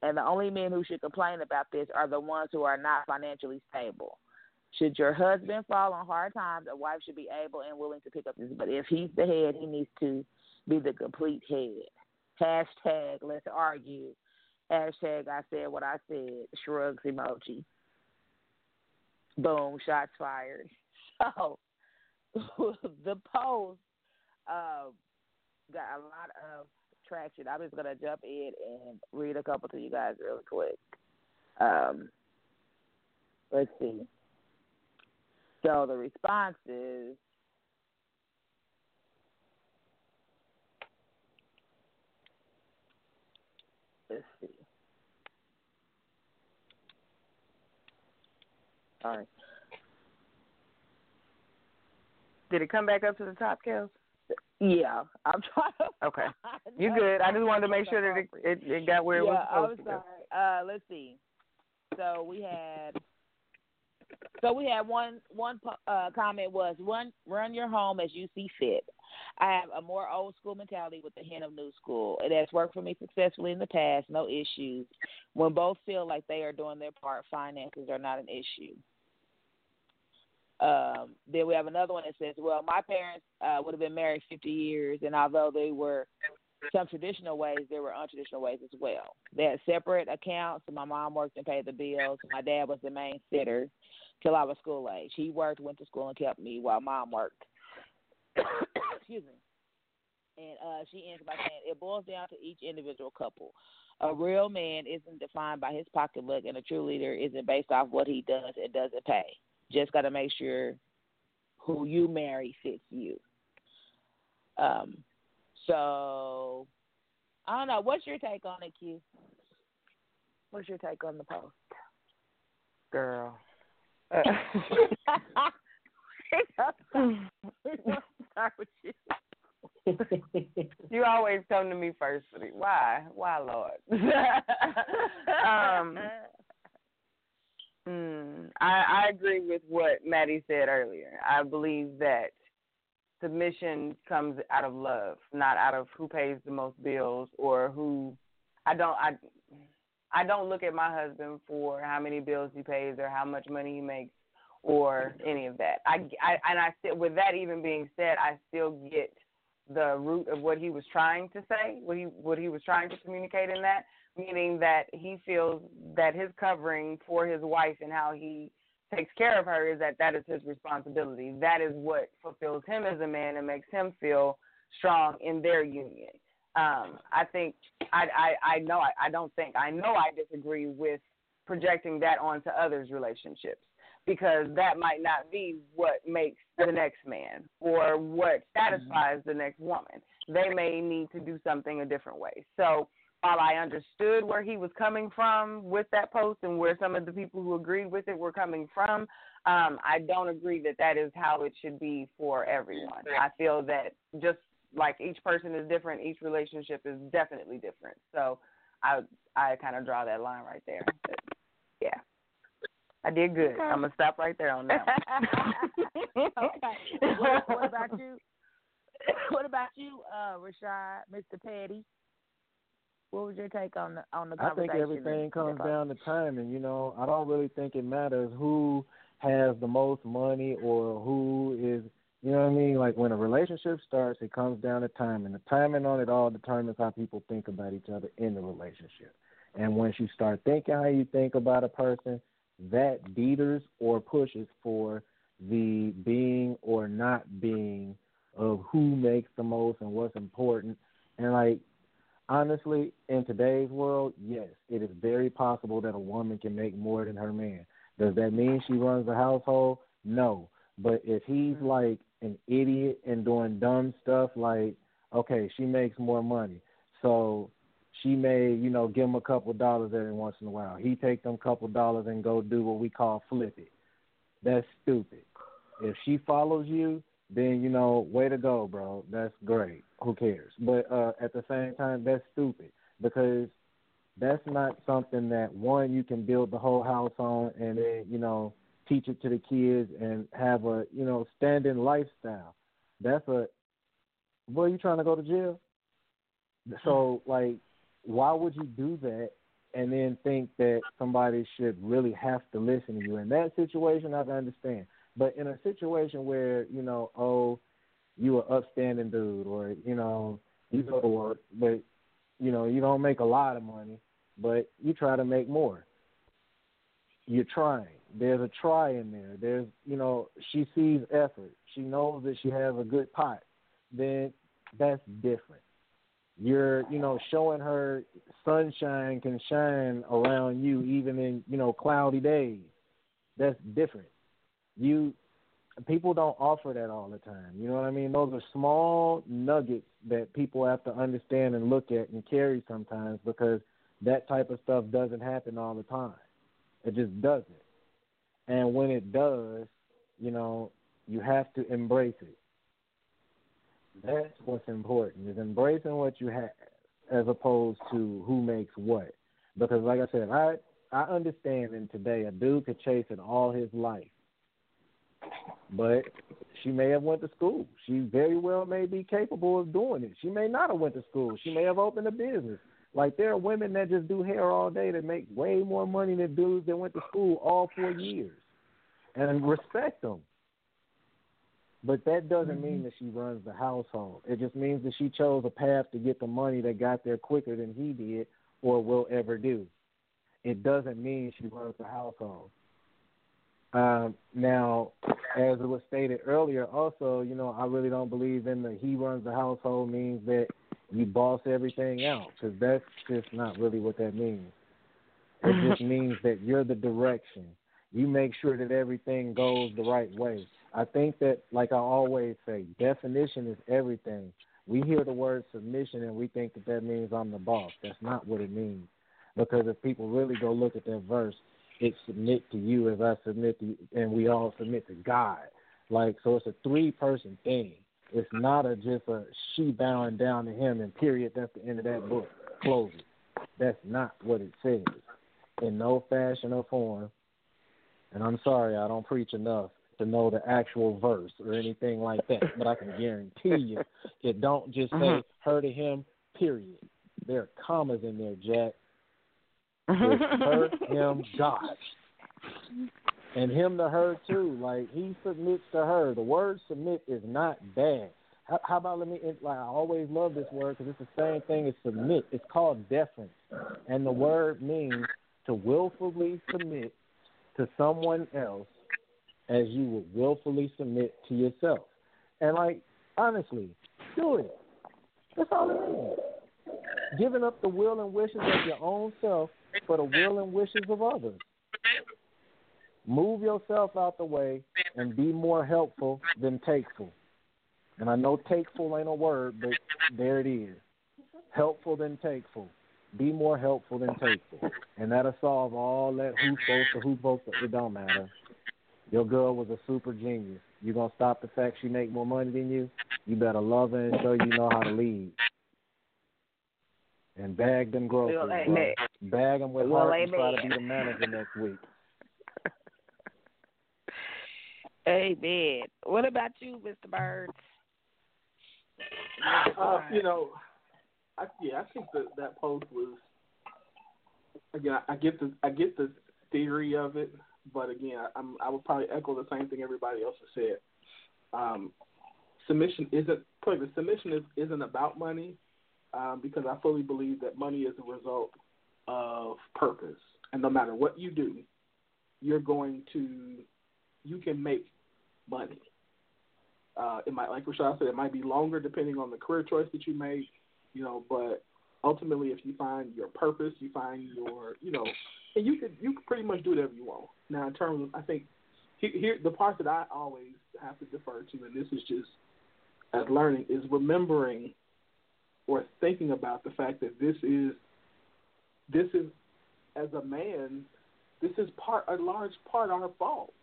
And the only men who should complain about this are the ones who are not financially stable. Should your husband fall on hard times, a wife should be able and willing to pick up this. But if he's the head, he needs to be the complete head. Hashtag let's argue. Hashtag I said what I said. Shrugs emoji. Boom, shots fired. So the post uh, got a lot of traction. I'm just gonna jump in and read a couple to you guys really quick. Um, let's see. So the response is let's see. All right. Did it come back up to the top, Kellz? Yeah, I'm trying. To Okay. you're good? I just wanted to make sure that it it, it got where it yeah, was I was supposed to go. sorry. Uh, let's see. So we had. So we had one one uh, comment was run run your home as you see fit. I have a more old school mentality with a hint of new school. It has worked for me successfully in the past, no issues. When both feel like they are doing their part, finances are not an issue. Um, then we have another one that says, "Well, my parents uh, would have been married 50 years, and although they were some traditional ways, there were untraditional ways as well. They had separate accounts. So my mom worked and paid the bills. My dad was the main sitter till I was school age. He worked, went to school, and kept me while mom worked. Excuse me. And uh, she ends by saying, "It boils down to each individual couple. A real man isn't defined by his pocketbook, and a true leader isn't based off what he does and doesn't pay. Just got to make sure who you marry fits you." Um, so I don't know. What's your take on it, Q? What's your take on the post? Girl. Start with you. you always come to me first. Why? Why, Lord? um, mm, I, I agree with what Mattie said earlier. I believe that submission comes out of love, not out of who pays the most bills or who. I don't. I. I don't look at my husband for how many bills he pays or how much money he makes or any of that. I, I and I still with that even being said, I still get the root of what he was trying to say, what he what he was trying to communicate in that, meaning that he feels that his covering for his wife and how he takes care of her is that that is his responsibility. That is what fulfills him as a man and makes him feel strong in their union. Um, I think I, I I know I, I don't think I know I disagree with projecting that onto others' relationships because that might not be what makes the next man or what satisfies the next woman. They may need to do something a different way. So while I understood where he was coming from with that post and where some of the people who agreed with it were coming from, um, I don't agree that that is how it should be for everyone. I feel that just like each person is different, each relationship is definitely different. So I I kind of draw that line right there. But, yeah. I did good. Okay. I'm gonna stop right there on that. okay. What, what about you? What about you, uh, Rashaad, Mr. Petty? What was your take on the on the conversation? I think everything comes down to timing. You know, I don't really think it matters who has the most money or who is. You know what I mean? Like when a relationship starts, it comes down to timing. The timing on it all determines how people think about each other in the relationship. And once you start thinking how you think about a person, that beaters or pushes for the being or not being of who makes the most and what's important. And like honestly, in today's world, yes, it is very possible that a woman can make more than her man. Does that mean she runs the household? No. But if he's mm-hmm. like an idiot and doing dumb stuff, like, okay, she makes more money. So she may, you know, give him a couple dollars every once in a while. He take them couple dollars and go do what we call flip it. That's stupid. If she follows you, then you know, way to go, bro. That's great. Who cares? But uh at the same time, that's stupid because that's not something that one you can build the whole house on and then you know teach it to the kids and have a you know standing lifestyle. That's a boy. You trying to go to jail? So like, why would you do that and then think that somebody should really have to listen to you? In that situation, I can understand. But in a situation where you know, oh, you an upstanding dude, or you know, you go to work, but you know, you don't make a lot of money, but you try to make more. You're trying. There's a try in there. There's, you know, she sees effort. She knows that she has a good pot. Then that's different. You're, you know, showing her sunshine can shine around you even in, you know, cloudy days. That's different. You people don't offer that all the time. You know what I mean? Those are small nuggets that people have to understand and look at and carry sometimes because that type of stuff doesn't happen all the time. It just doesn't. And when it does, you know, you have to embrace it. That's what's important is embracing what you have as opposed to who makes what. Because like I said, I I understand in today a dude could chase it all his life but she may have went to school. She very well may be capable of doing it. She may not have went to school. She may have opened a business. Like there are women that just do hair all day that make way more money than dudes that went to school all four years, and respect them. But that doesn't mean mm-hmm. that she runs the household. It just means that she chose a path to get the money that got there quicker than he did or will ever do. It doesn't mean she runs the household. Um, now, as it was stated earlier, also, you know, I really don't believe in the he runs the household means that you boss everything out because that's just not really what that means. It just means that you're the direction. You make sure that everything goes the right way. I think that, like I always say, definition is everything. We hear the word submission and we think that that means I'm the boss. That's not what it means. Because if people really go look at that verse, it submit to you as I submit to you, and we all submit to God. Like so, it's a three person thing. It's not a just a she bowing down to him and period. That's the end of that book. Close it. That's not what it says in no fashion or form. And I'm sorry, I don't preach enough to know the actual verse or anything like that. But I can guarantee you, it don't just say mm-hmm. her to him. Period. There are commas in there, Jack. Her, him, God. and him to her too. Like he submits to her. The word submit is not bad. How, how about let me? Like I always love this word because it's the same thing as submit. It's called deference, and the word means to willfully submit to someone else as you would willfully submit to yourself. And like honestly, do it. That's all it means. Giving up the will and wishes of your own self for the will and wishes of others. Move yourself out the way and be more helpful than takeful. And I know takeful ain't a word, but there it is. Helpful than takeful. Be more helpful than takeful. And that'll solve all that supposed to, who's supposed to, it don't matter. Your girl was a super genius. You gonna stop the fact she make more money than you? You better love her and show you know how to lead. And bag them groceries, Well, bro. amen. Bag them with Well, heart and try to be the manager next week. Amen. What about you, Mr. Birds? Uh, you know, I, yeah, I think that that post was again. I get the I get the theory of it, but again, I, I'm I would probably echo the same thing everybody else has said. Um, submission isn't probably the submission is, isn't about money um, because I fully believe that money is a result of purpose, and no matter what you do, you're going to you can make money. Uh, it might, like Rashaad said, it might be longer depending on the career choice that you make, you know. But ultimately, if you find your purpose, you find your, you know, and you could you could pretty much do whatever you want. Now, in terms of, I think here, here the part that I always have to defer to, and this is just as learning, is remembering or thinking about the fact that this is this is as a man, this is part a large part our fault.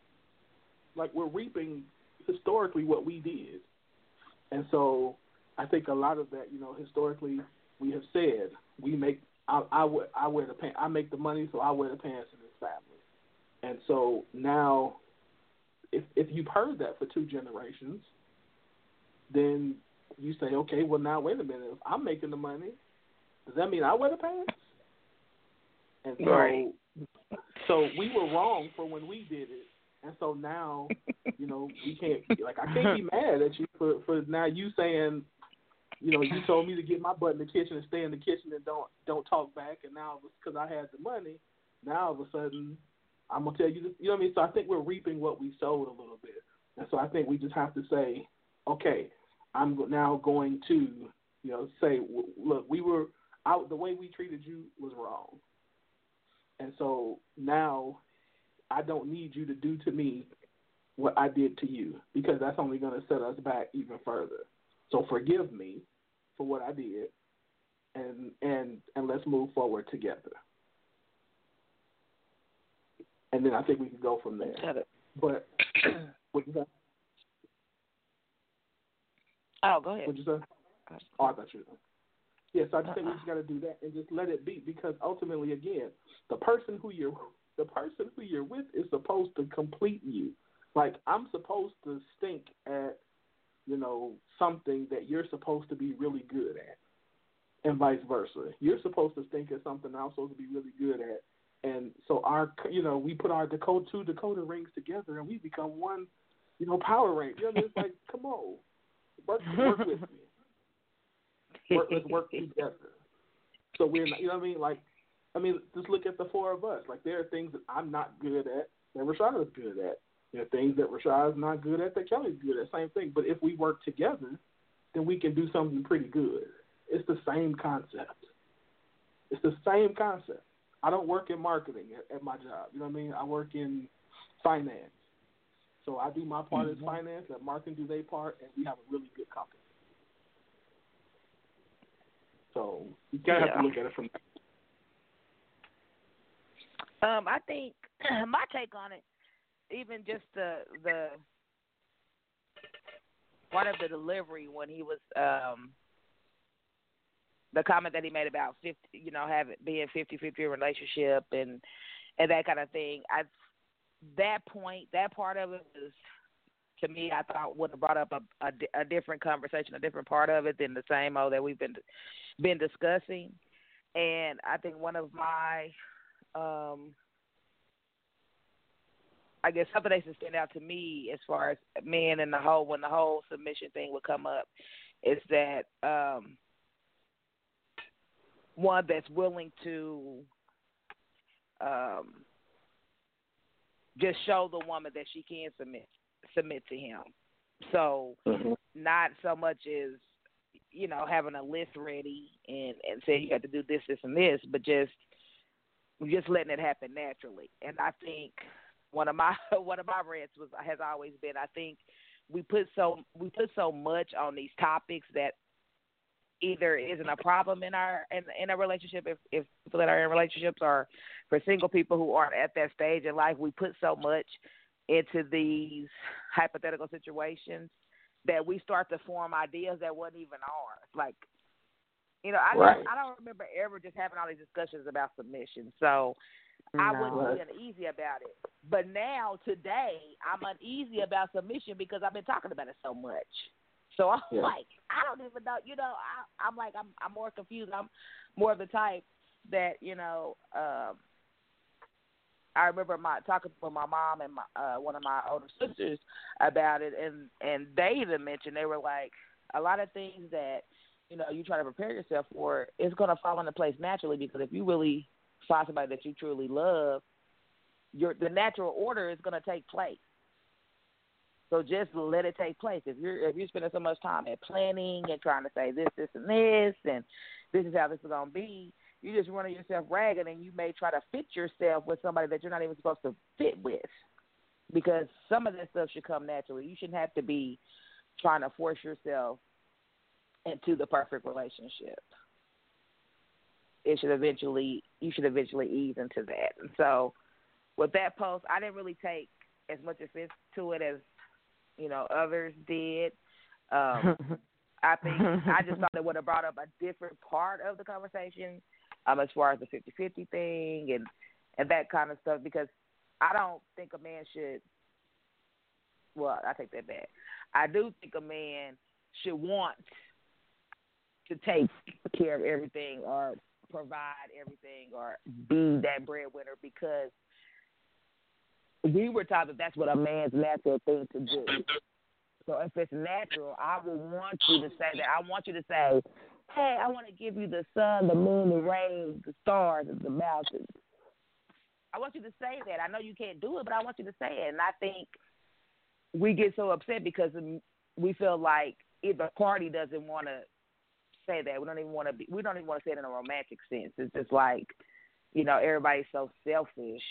Like we're reaping historically what we did. And so I think a lot of that, you know, historically we have said we make I, I, wear, I wear the pants. I make the money, so I wear the pants in this family. And so now, if if you've heard that for two generations, then you say, okay, well now wait a minute. If I'm making the money, does that mean I wear the pants? And so, Right. so we were wrong for when we did it. And so now, you know, we can't like I can't be mad at you for for now you saying, you know, you told me to get my butt in the kitchen and stay in the kitchen and don't don't talk back, and now because I had the money, now all of a sudden I'm gonna tell you this. You know what I mean? So I think we're reaping what we sowed a little bit, and so I think we just have to say, okay, I'm now going to, you know, say, look, we were out. The way we treated you was wrong, and so now I don't need you to do to me what I did to you because that's only going to set us back even further. So forgive me for what I did, and and and let's move forward together. And then I think we can go from there. But what you say? Oh, go ahead. What you say? Oh, I thought you. Were. Yes, I just think uh-uh. we just got to do that and just let it be because ultimately, again, the person who you're the person who you're with is supposed to complete you. Like I'm supposed to stink at, you know, something that you're supposed to be really good at, and vice versa. You're supposed to stink at something I'm supposed to be really good at, and so our, you know, we put our Dakota two Dakota rings together and we become one, you know, power rank. You know, it's like, come on, work work with me. Work, let's work together. So we're not, you know what I mean? Like, I mean, just look at the four of us. Like, there are things that I'm not good at that Rashaad is good at. There are things that Rashaad is not good at that Kelly's good at. Same thing. But if we work together, then we can do something pretty good. It's the same concept. It's the same concept. I don't work in marketing at, at my job. You know what I mean? I work in finance. So I do my part as finance, let marketing do their part, and we have a really good company. So you gotta have to look at it from Um, I think my take on it, even just the the part of the delivery when he was um the comment that he made about fifty, you know, having being fifty fifty relationship and and that kind of thing. I that point, that part of it was to me, I thought would have brought up a, a, a different conversation, a different part of it than the same old that we've been been discussing. And I think one of my um I guess something that should stand out to me as far as men and the whole when the whole submission thing would come up is that um one that's willing to um just show the woman that she can submit submit to him. So Mm-hmm. not so much as you know having a list ready and and say you got to do this this and this, but just just letting it happen naturally. And I think one of my one of my rants was has always been I think we put so we put so much on these topics that either isn't a problem in our in in a relationship if if people that are in relationships or for single people who aren't at that stage in life we put so much into these hypothetical situations that we start to form ideas that wasn't even ours like you know i Right. don't, i don't remember ever just having all these discussions about submission so I No. wouldn't be uneasy about it. But now, today, I'm uneasy about submission because I've been talking about it so much. So I'm Yeah. like, I don't even know. You know, I, I'm like, I'm, I'm more confused. I'm more of the type that you know. Um, I remember my talking with my mom and my uh, one of my older sisters about it, and and they even mentioned they were like a lot of things that you know you try to prepare yourself for is going to fall into place naturally because if you really find somebody that you truly love, your the natural order is going to take place. So just let it take place. If you're if you're spending so much time at planning and trying to say this, this, and this, and this is how this is going to be, you're just running yourself ragged, and you may try to fit yourself with somebody that you're not even supposed to fit with, because some of that stuff should come naturally. You shouldn't have to be trying to force yourself into the perfect relationship it should eventually you should eventually ease into that. And so with that post, I didn't really take as much offense to it as you know others did. Um, I think I just thought it would have brought up a different part of the conversation, um, as far as the 50-50 thing and and that kind of stuff. Because I don't think a man should. Well, I take that back. I do think a man should want to take care of everything or provide everything or be that breadwinner because we were taught that that's what a man's natural thing to do. So if it's natural, I would want you to say that. I want you to say, "Hey, I want to give you the sun, the moon, the rain, the stars, and the mountains." I want you to say that. I know you can't do it, but I want you to say it. And I think we get so upset because we feel like either party doesn't want to say that. We don't even want to be. We don't even want to say it in a romantic sense. It's just like, you know, everybody's so selfish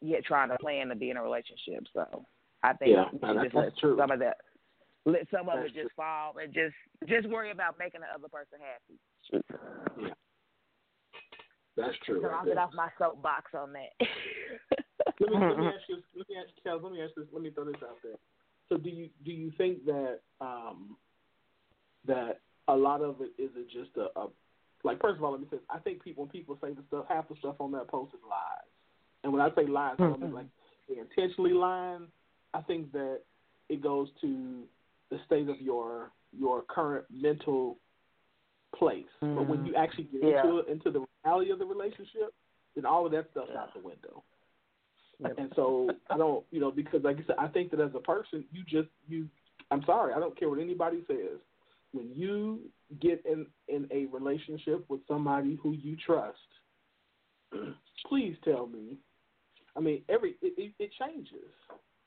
yet trying to plan to be in a relationship. So I think Yeah, we should just that's let true. some of that, let some of it just fall and just just worry about making the other person happy. Yeah. That's true. So right I'll there. get off my soapbox on that. let me let me ask you let me ask you, let me ask this let me throw this out there. So do you do you think that um that a lot of it is it just a, a like first of all let me say I think people when people say the stuff half the stuff on that post is lies. And when I say lies I don't mean mm-hmm. like they intentionally lying. I think that it goes to the state of your your current mental place. But when mm. you actually get Yeah. into it, into the reality of the relationship, then all of that stuff's out the window. And so I don't, you know, because like I said, I think that as a person, you just you. I'm sorry, I don't care what anybody says. When you get in in a relationship with somebody who you trust, please tell me. I mean, every it, it, it changes.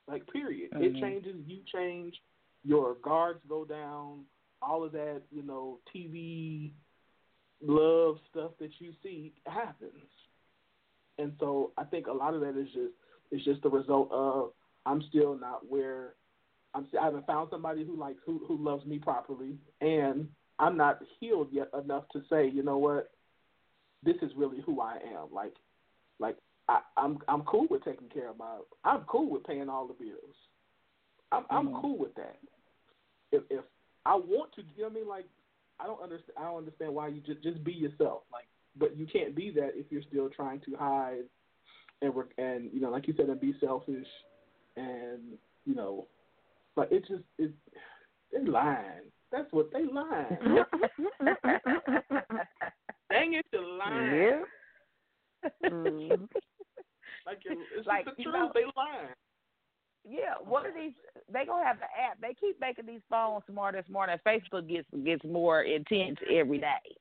Like period, it Mhm. changes. You change. Your guards go down. All of that, you know, TV love stuff that you see happens. And so I think a lot of that is just is just the result of I'm still not where I'm. I haven't found somebody who likes who who loves me properly, and I'm not healed yet enough to say, you know what, this is really who I am. Like, like I, I'm I'm cool with taking care of my. I'm cool with paying all the bills. I'm I'm Mhm. cool with that. If if I want to, you know what I mean? Like, I don't understand. I don't understand why you just just be yourself. Like, but you can't be that if you're still trying to hide and re- and you know, like you said, and be selfish, and you know, but it just it they lying. That's what they lying. Dang it, the lying. Yeah. Mm. Like it's Like, just the you truth. know- they lying. Yeah, what are these? They gonna have the app. They keep making these phones smarter and smarter. And Facebook gets gets more intense every day.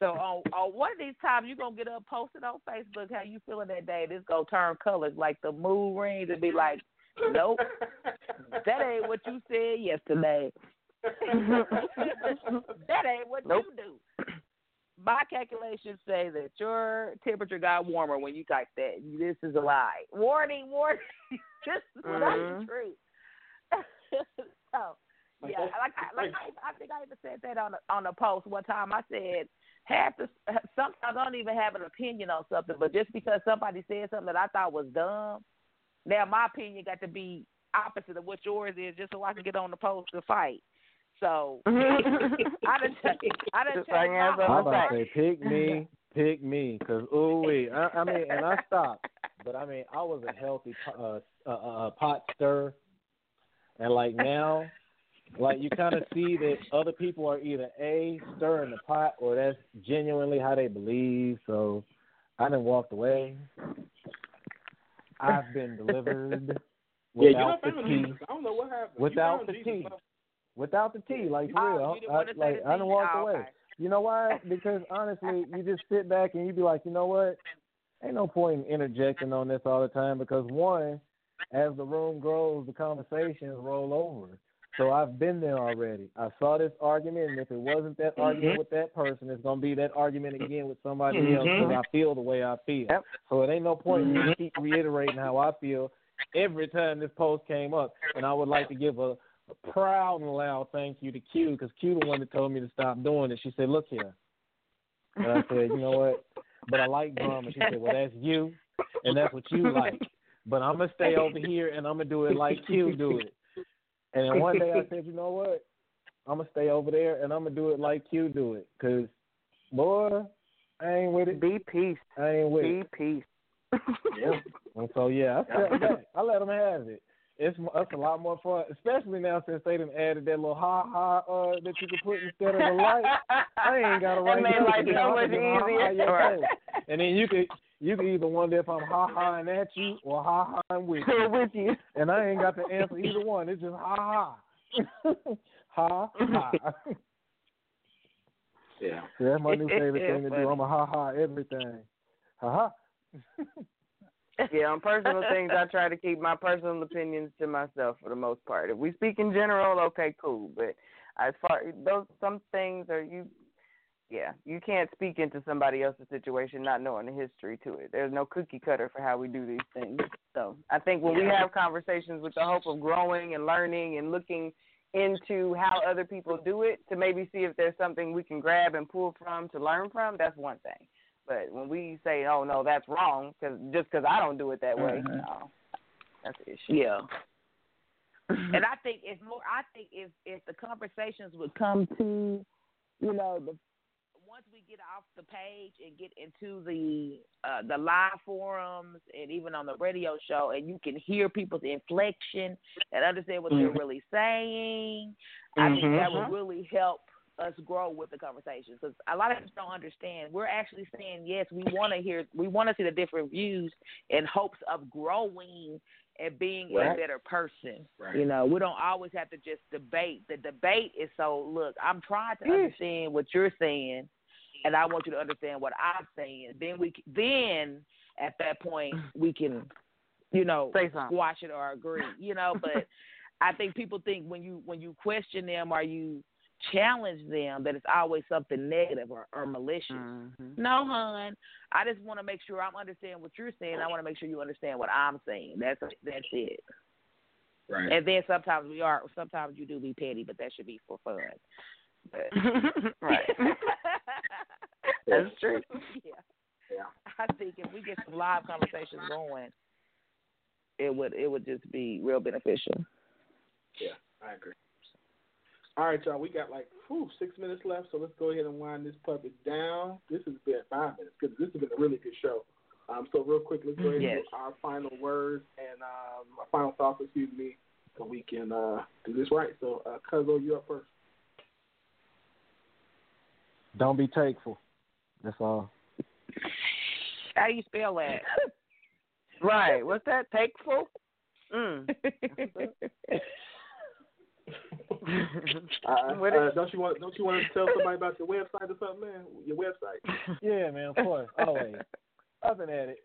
So on on one of these times you gonna get up posted on Facebook how you feeling that day. This gonna turn colors like the mood rings and be like, nope, that ain't what you said yesterday. that ain't what Nope. you do. My calculations say that your temperature got warmer when you typed that. This is a lie. Warning, warning. this is not the mm-hmm. truth. so, yeah, like I, like I, I think I even said that on a, on a post one time. I said half the sometimes I don't even have an opinion on something, but just because somebody said something that I thought was dumb, now my opinion got to be opposite of what yours is, just so I can get on the post to fight. So I done, I done Just like changed hands my on I'm the about to say, pick me, pick me, cause ooh wee. I, I mean, and I stopped, but I mean, I was a healthy uh, uh, uh, pot stir, and like now, like you kind of see that other people are either a stirring the pot or that's genuinely how they believe. So I didn't walked away. I've been delivered Yeah, without you the tea. I don't know what happened. You Without found the Jesus, tea. huh? Without the tea, like for Oh, real. didn't I, want to say like I tea? walked Oh, away. okay. You know why? Because honestly, you just sit back and you be like, you know what? Ain't no point in interjecting on this all the time because one, as the room grows, the conversations roll over. So I've been there already. I saw this argument, and if it wasn't that mm-hmm. argument with that person, it's gonna be that argument again with somebody else mm-hmm. because I feel the way I feel. Yep. So it ain't no point in me mm-hmm. keep reiterating how I feel every time this post came up. And I would like to give a proud and loud thank you to Q because Q the one that told me to stop doing it. She said, "Look here," and I said, "You know what? But I like drama." She said, "Well, that's you, and that's what you like. But I'm gonna stay over here and I'm gonna do it like Q do it." And then one day I said, "You know what? I'm gonna stay over there and I'm gonna do it like Q do it, cause boy, I ain't with it. Be peace. I ain't with Be it." Be peace. Yeah. And so yeah, I. I let them have it. It's mo- it's a lot more fun, especially now since they done added that little ha ha uh that you can put instead of the light. I ain't got to write It made nothing life so. I much can just ha ha easier. your Right. And then you could you could either wonder if I'm ha haing at you or ha haing with you. with you. And I ain't got to answer either one. It's just ha ha. ha ha. Yeah. That's my new favorite Yeah, thing to funny. do. I'm a ha ha everything. Ha ha. Yeah, on personal things, I try to keep my personal opinions to myself for the most part. If we speak in general, okay, cool. But as far those some things are you, yeah, you can't speak into somebody else's situation not knowing the history to it. There's no cookie cutter for how we do these things. So I think when we have conversations with the hope of growing and learning and looking into how other people do it to maybe see if there's something we can grab and pull from to learn from, that's one thing. But when we say, "Oh no, that's wrong," because just because I don't do it that way, Mhm. no, that's the issue. Yeah. and I think it's more. I think if if the conversations would come to, you know, the once we get off the page and get into the uh, the live forums and even on the radio show, and you can hear people's inflection and understand what they're really saying, I think that would really help us grow with the conversation because a lot of us don't understand. We're actually saying yes, we want to hear, we want to see the different views in hopes of growing and being a better person. Right. You know, we don't always have to just debate. The debate is so look, I'm trying to understand what you're saying, and I want you to understand what I'm saying. Then we, then at that point mm. we can, you know, squash it or agree. You know, but I think people think when you when you question them are you challenge them that it's always something negative or, or malicious. Mm-hmm. No, hon. I just want to make sure I'm understanding what you're saying. I want to make sure you understand what I'm saying. That's that's it. Right. And then sometimes we are. Sometimes you do be petty, but that should be for fun. But right. That's true. yeah. Yeah. I think if we get some live conversations going, it would it would just be real beneficial. Yeah, I agree. All right, y'all. We got like whew, six minutes left, so let's go ahead and wind this puppet down. This has been five minutes because this has been a really good show. Um, so real quick, let's go ahead Yes. and do our final words and um, our final thoughts. Excuse me, so we can uh, do this right. So, uh, Cuzzo, you up first. Don't be takeful. That's all. How do you spell that? Right. What's that? Takeful? Mm. Uh, What uh, don't you want? Don't you want to tell somebody about your website or something, man? Your website. Yeah, man, of course, always. Up and at it,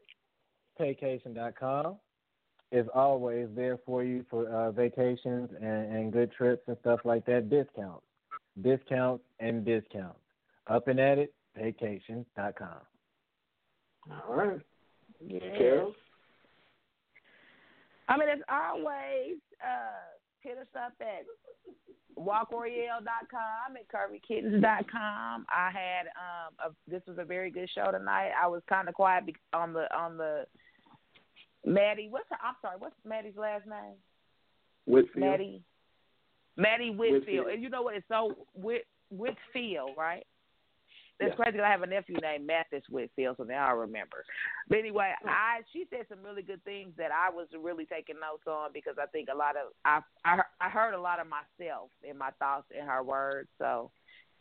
vacation.com is always there for you for uh, vacations and, and good trips and stuff like that. Discounts, discounts, and discounts. Up and at it, vacation.com. All right. Yeah. Carol. I mean, as always, uh, hit us up at walkroyale.com at curvykittens.com. I had um a, this was a very good show tonight. I was kind of quiet on the on the Mattie. What's her? I'm sorry. What's Mattie's last name? Whitfield. Mattie. Mattie Whitfield. Whitfield. And you know what? It's so Whit Whitfield, right? That's Yeah. crazy. I have a nephew named Mathis Whitfield, so now I remember. But anyway, I she said some really good things that I was really taking notes on because I think a lot of I I, I heard a lot of myself in my thoughts in her words. So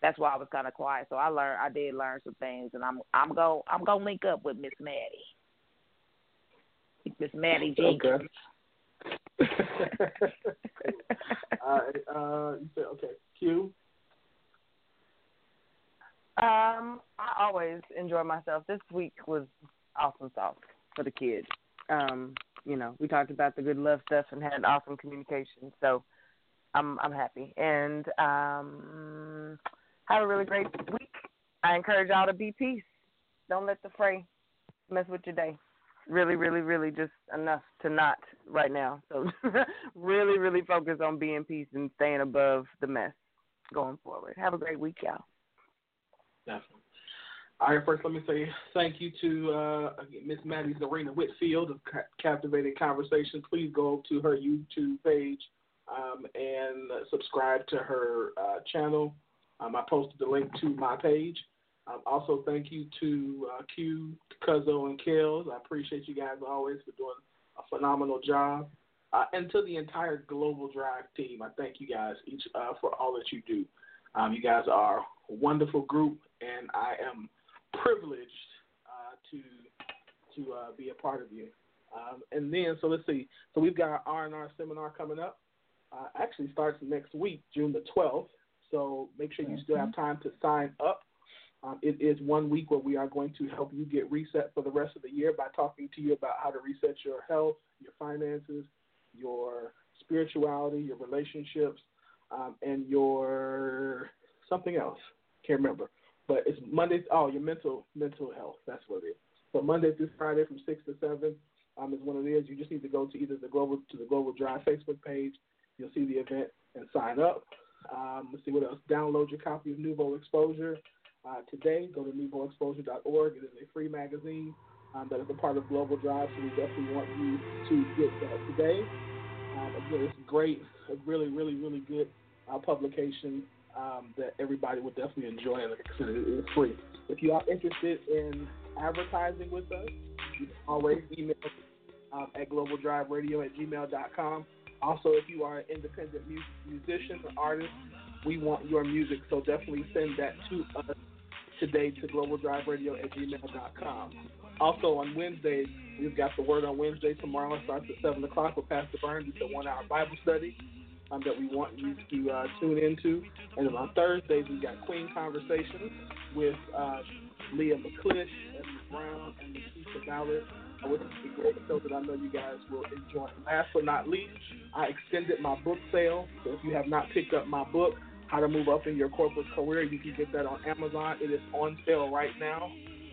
that's why I was kind of quiet. So I learned I did learn some things, and I'm I'm go I'm gonna link up with Miss Mattie, Miss Mattie Jenkins. Okay. Right. Uh, you said okay. Q. Um, I always enjoy myself. This week was awesome sauce for the kids. Um, you know, we talked about the good love stuff and had awesome communication. So I'm I'm happy. And um have a really great week. I encourage y'all to be peace. Don't let the fray mess with your day. Really, really, really just enough to not right now. So really, really focus on being peace and staying above the mess going forward. Have a great week, y'all. Definitely. All right, first let me say thank you to uh, Miss Mattie Zarena Whitfield of Ca- Kaptivating Konversation. Please go to her YouTube page um, and subscribe to her uh, channel. Um, I posted the link to my page. Um, also, thank you to uh, Q, Cuzzo, and Kellz. I appreciate you guys always for doing a phenomenal job. Uh, and to the entire Global Drive team, I thank you guys each uh, for all that you do. Um, you guys are a wonderful group, and I am privileged uh, to to uh, be a part of you. Um, and then, so let's see. So we've got our R and R seminar coming up. Uh, actually, starts next week, June the twelfth. So make sure you still have time to sign up. Um, it is one week where we are going to help you get reset for the rest of the year by talking to you about how to reset your health, your finances, your spirituality, your relationships, um, and your something else. Can't remember. But it's Monday. Oh, your mental mental health. That's what it is. So Monday through Friday from six to seven um, is when it is. You just need to go to either the global to the Global Drive Facebook page. You'll see the event and sign up. Um, let's see what else. Download your copy of Nouveau Exposure uh, today. Go to nouveauexposure.org. It is a free magazine um, that is a part of Global Drive, so we definitely want you to get that today. Um, again, it's great, a really, really, really good publication um, that everybody would definitely enjoy. And it is free. If you are interested in advertising with us, you can always email um, at globaldriveradio at gmail.com. Also, if you are an independent mu- musician or artist, we want your music, so definitely send that to us today to globaldriveradio at gmail.com. Also, on Wednesdays, we've got the Word on Wednesday. Tomorrow it starts at 7 o'clock with Pastor Burns. It's a one hour Bible study um, that we want you to uh, tune into. And then on Thursdays, we've got Queen Conversations with uh, Leah McClish, Evan Brown, and Nikisha Ballard, which is a great show that I know you guys will enjoy. Last but not least, I extended my book sale. So if you have not picked up my book, How to Move Up in Your Corporate Career, you can get that on Amazon. It is on sale right now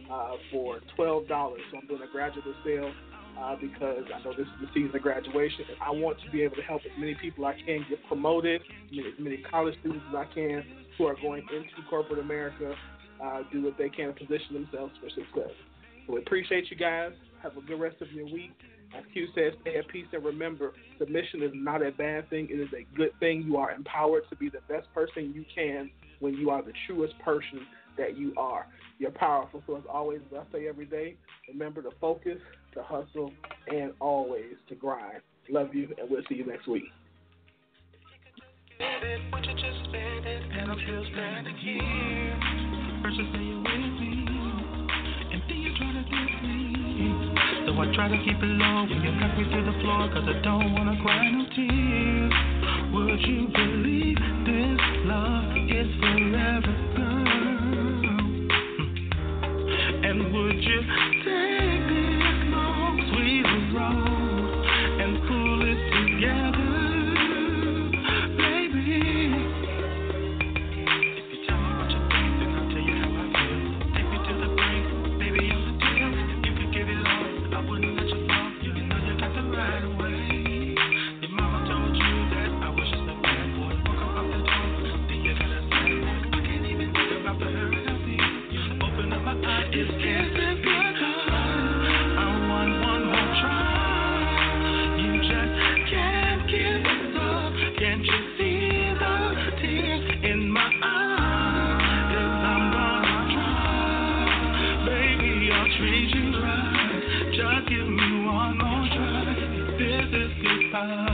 uh, for $12. So I'm doing a graduate sale uh, because I know this is the season of graduation, and I want to be able to help as many people I can get promoted, as many college students as I can who are going into corporate America, uh, do what they can to position themselves for success. So we appreciate you guys. Have a good rest of your week. As Q says, stay at peace and remember, submission is not a bad thing. It is a good thing. You are empowered to be the best person you can when you are the truest person that you are. You're powerful. So as always, as I say every day, remember to focus, to hustle, and always to grind. Love you, and we'll see you next week. I try to keep it low when you me to the floor, cause I don't wanna cry no tears. Would you believe this love is forever? And would you take sweet time.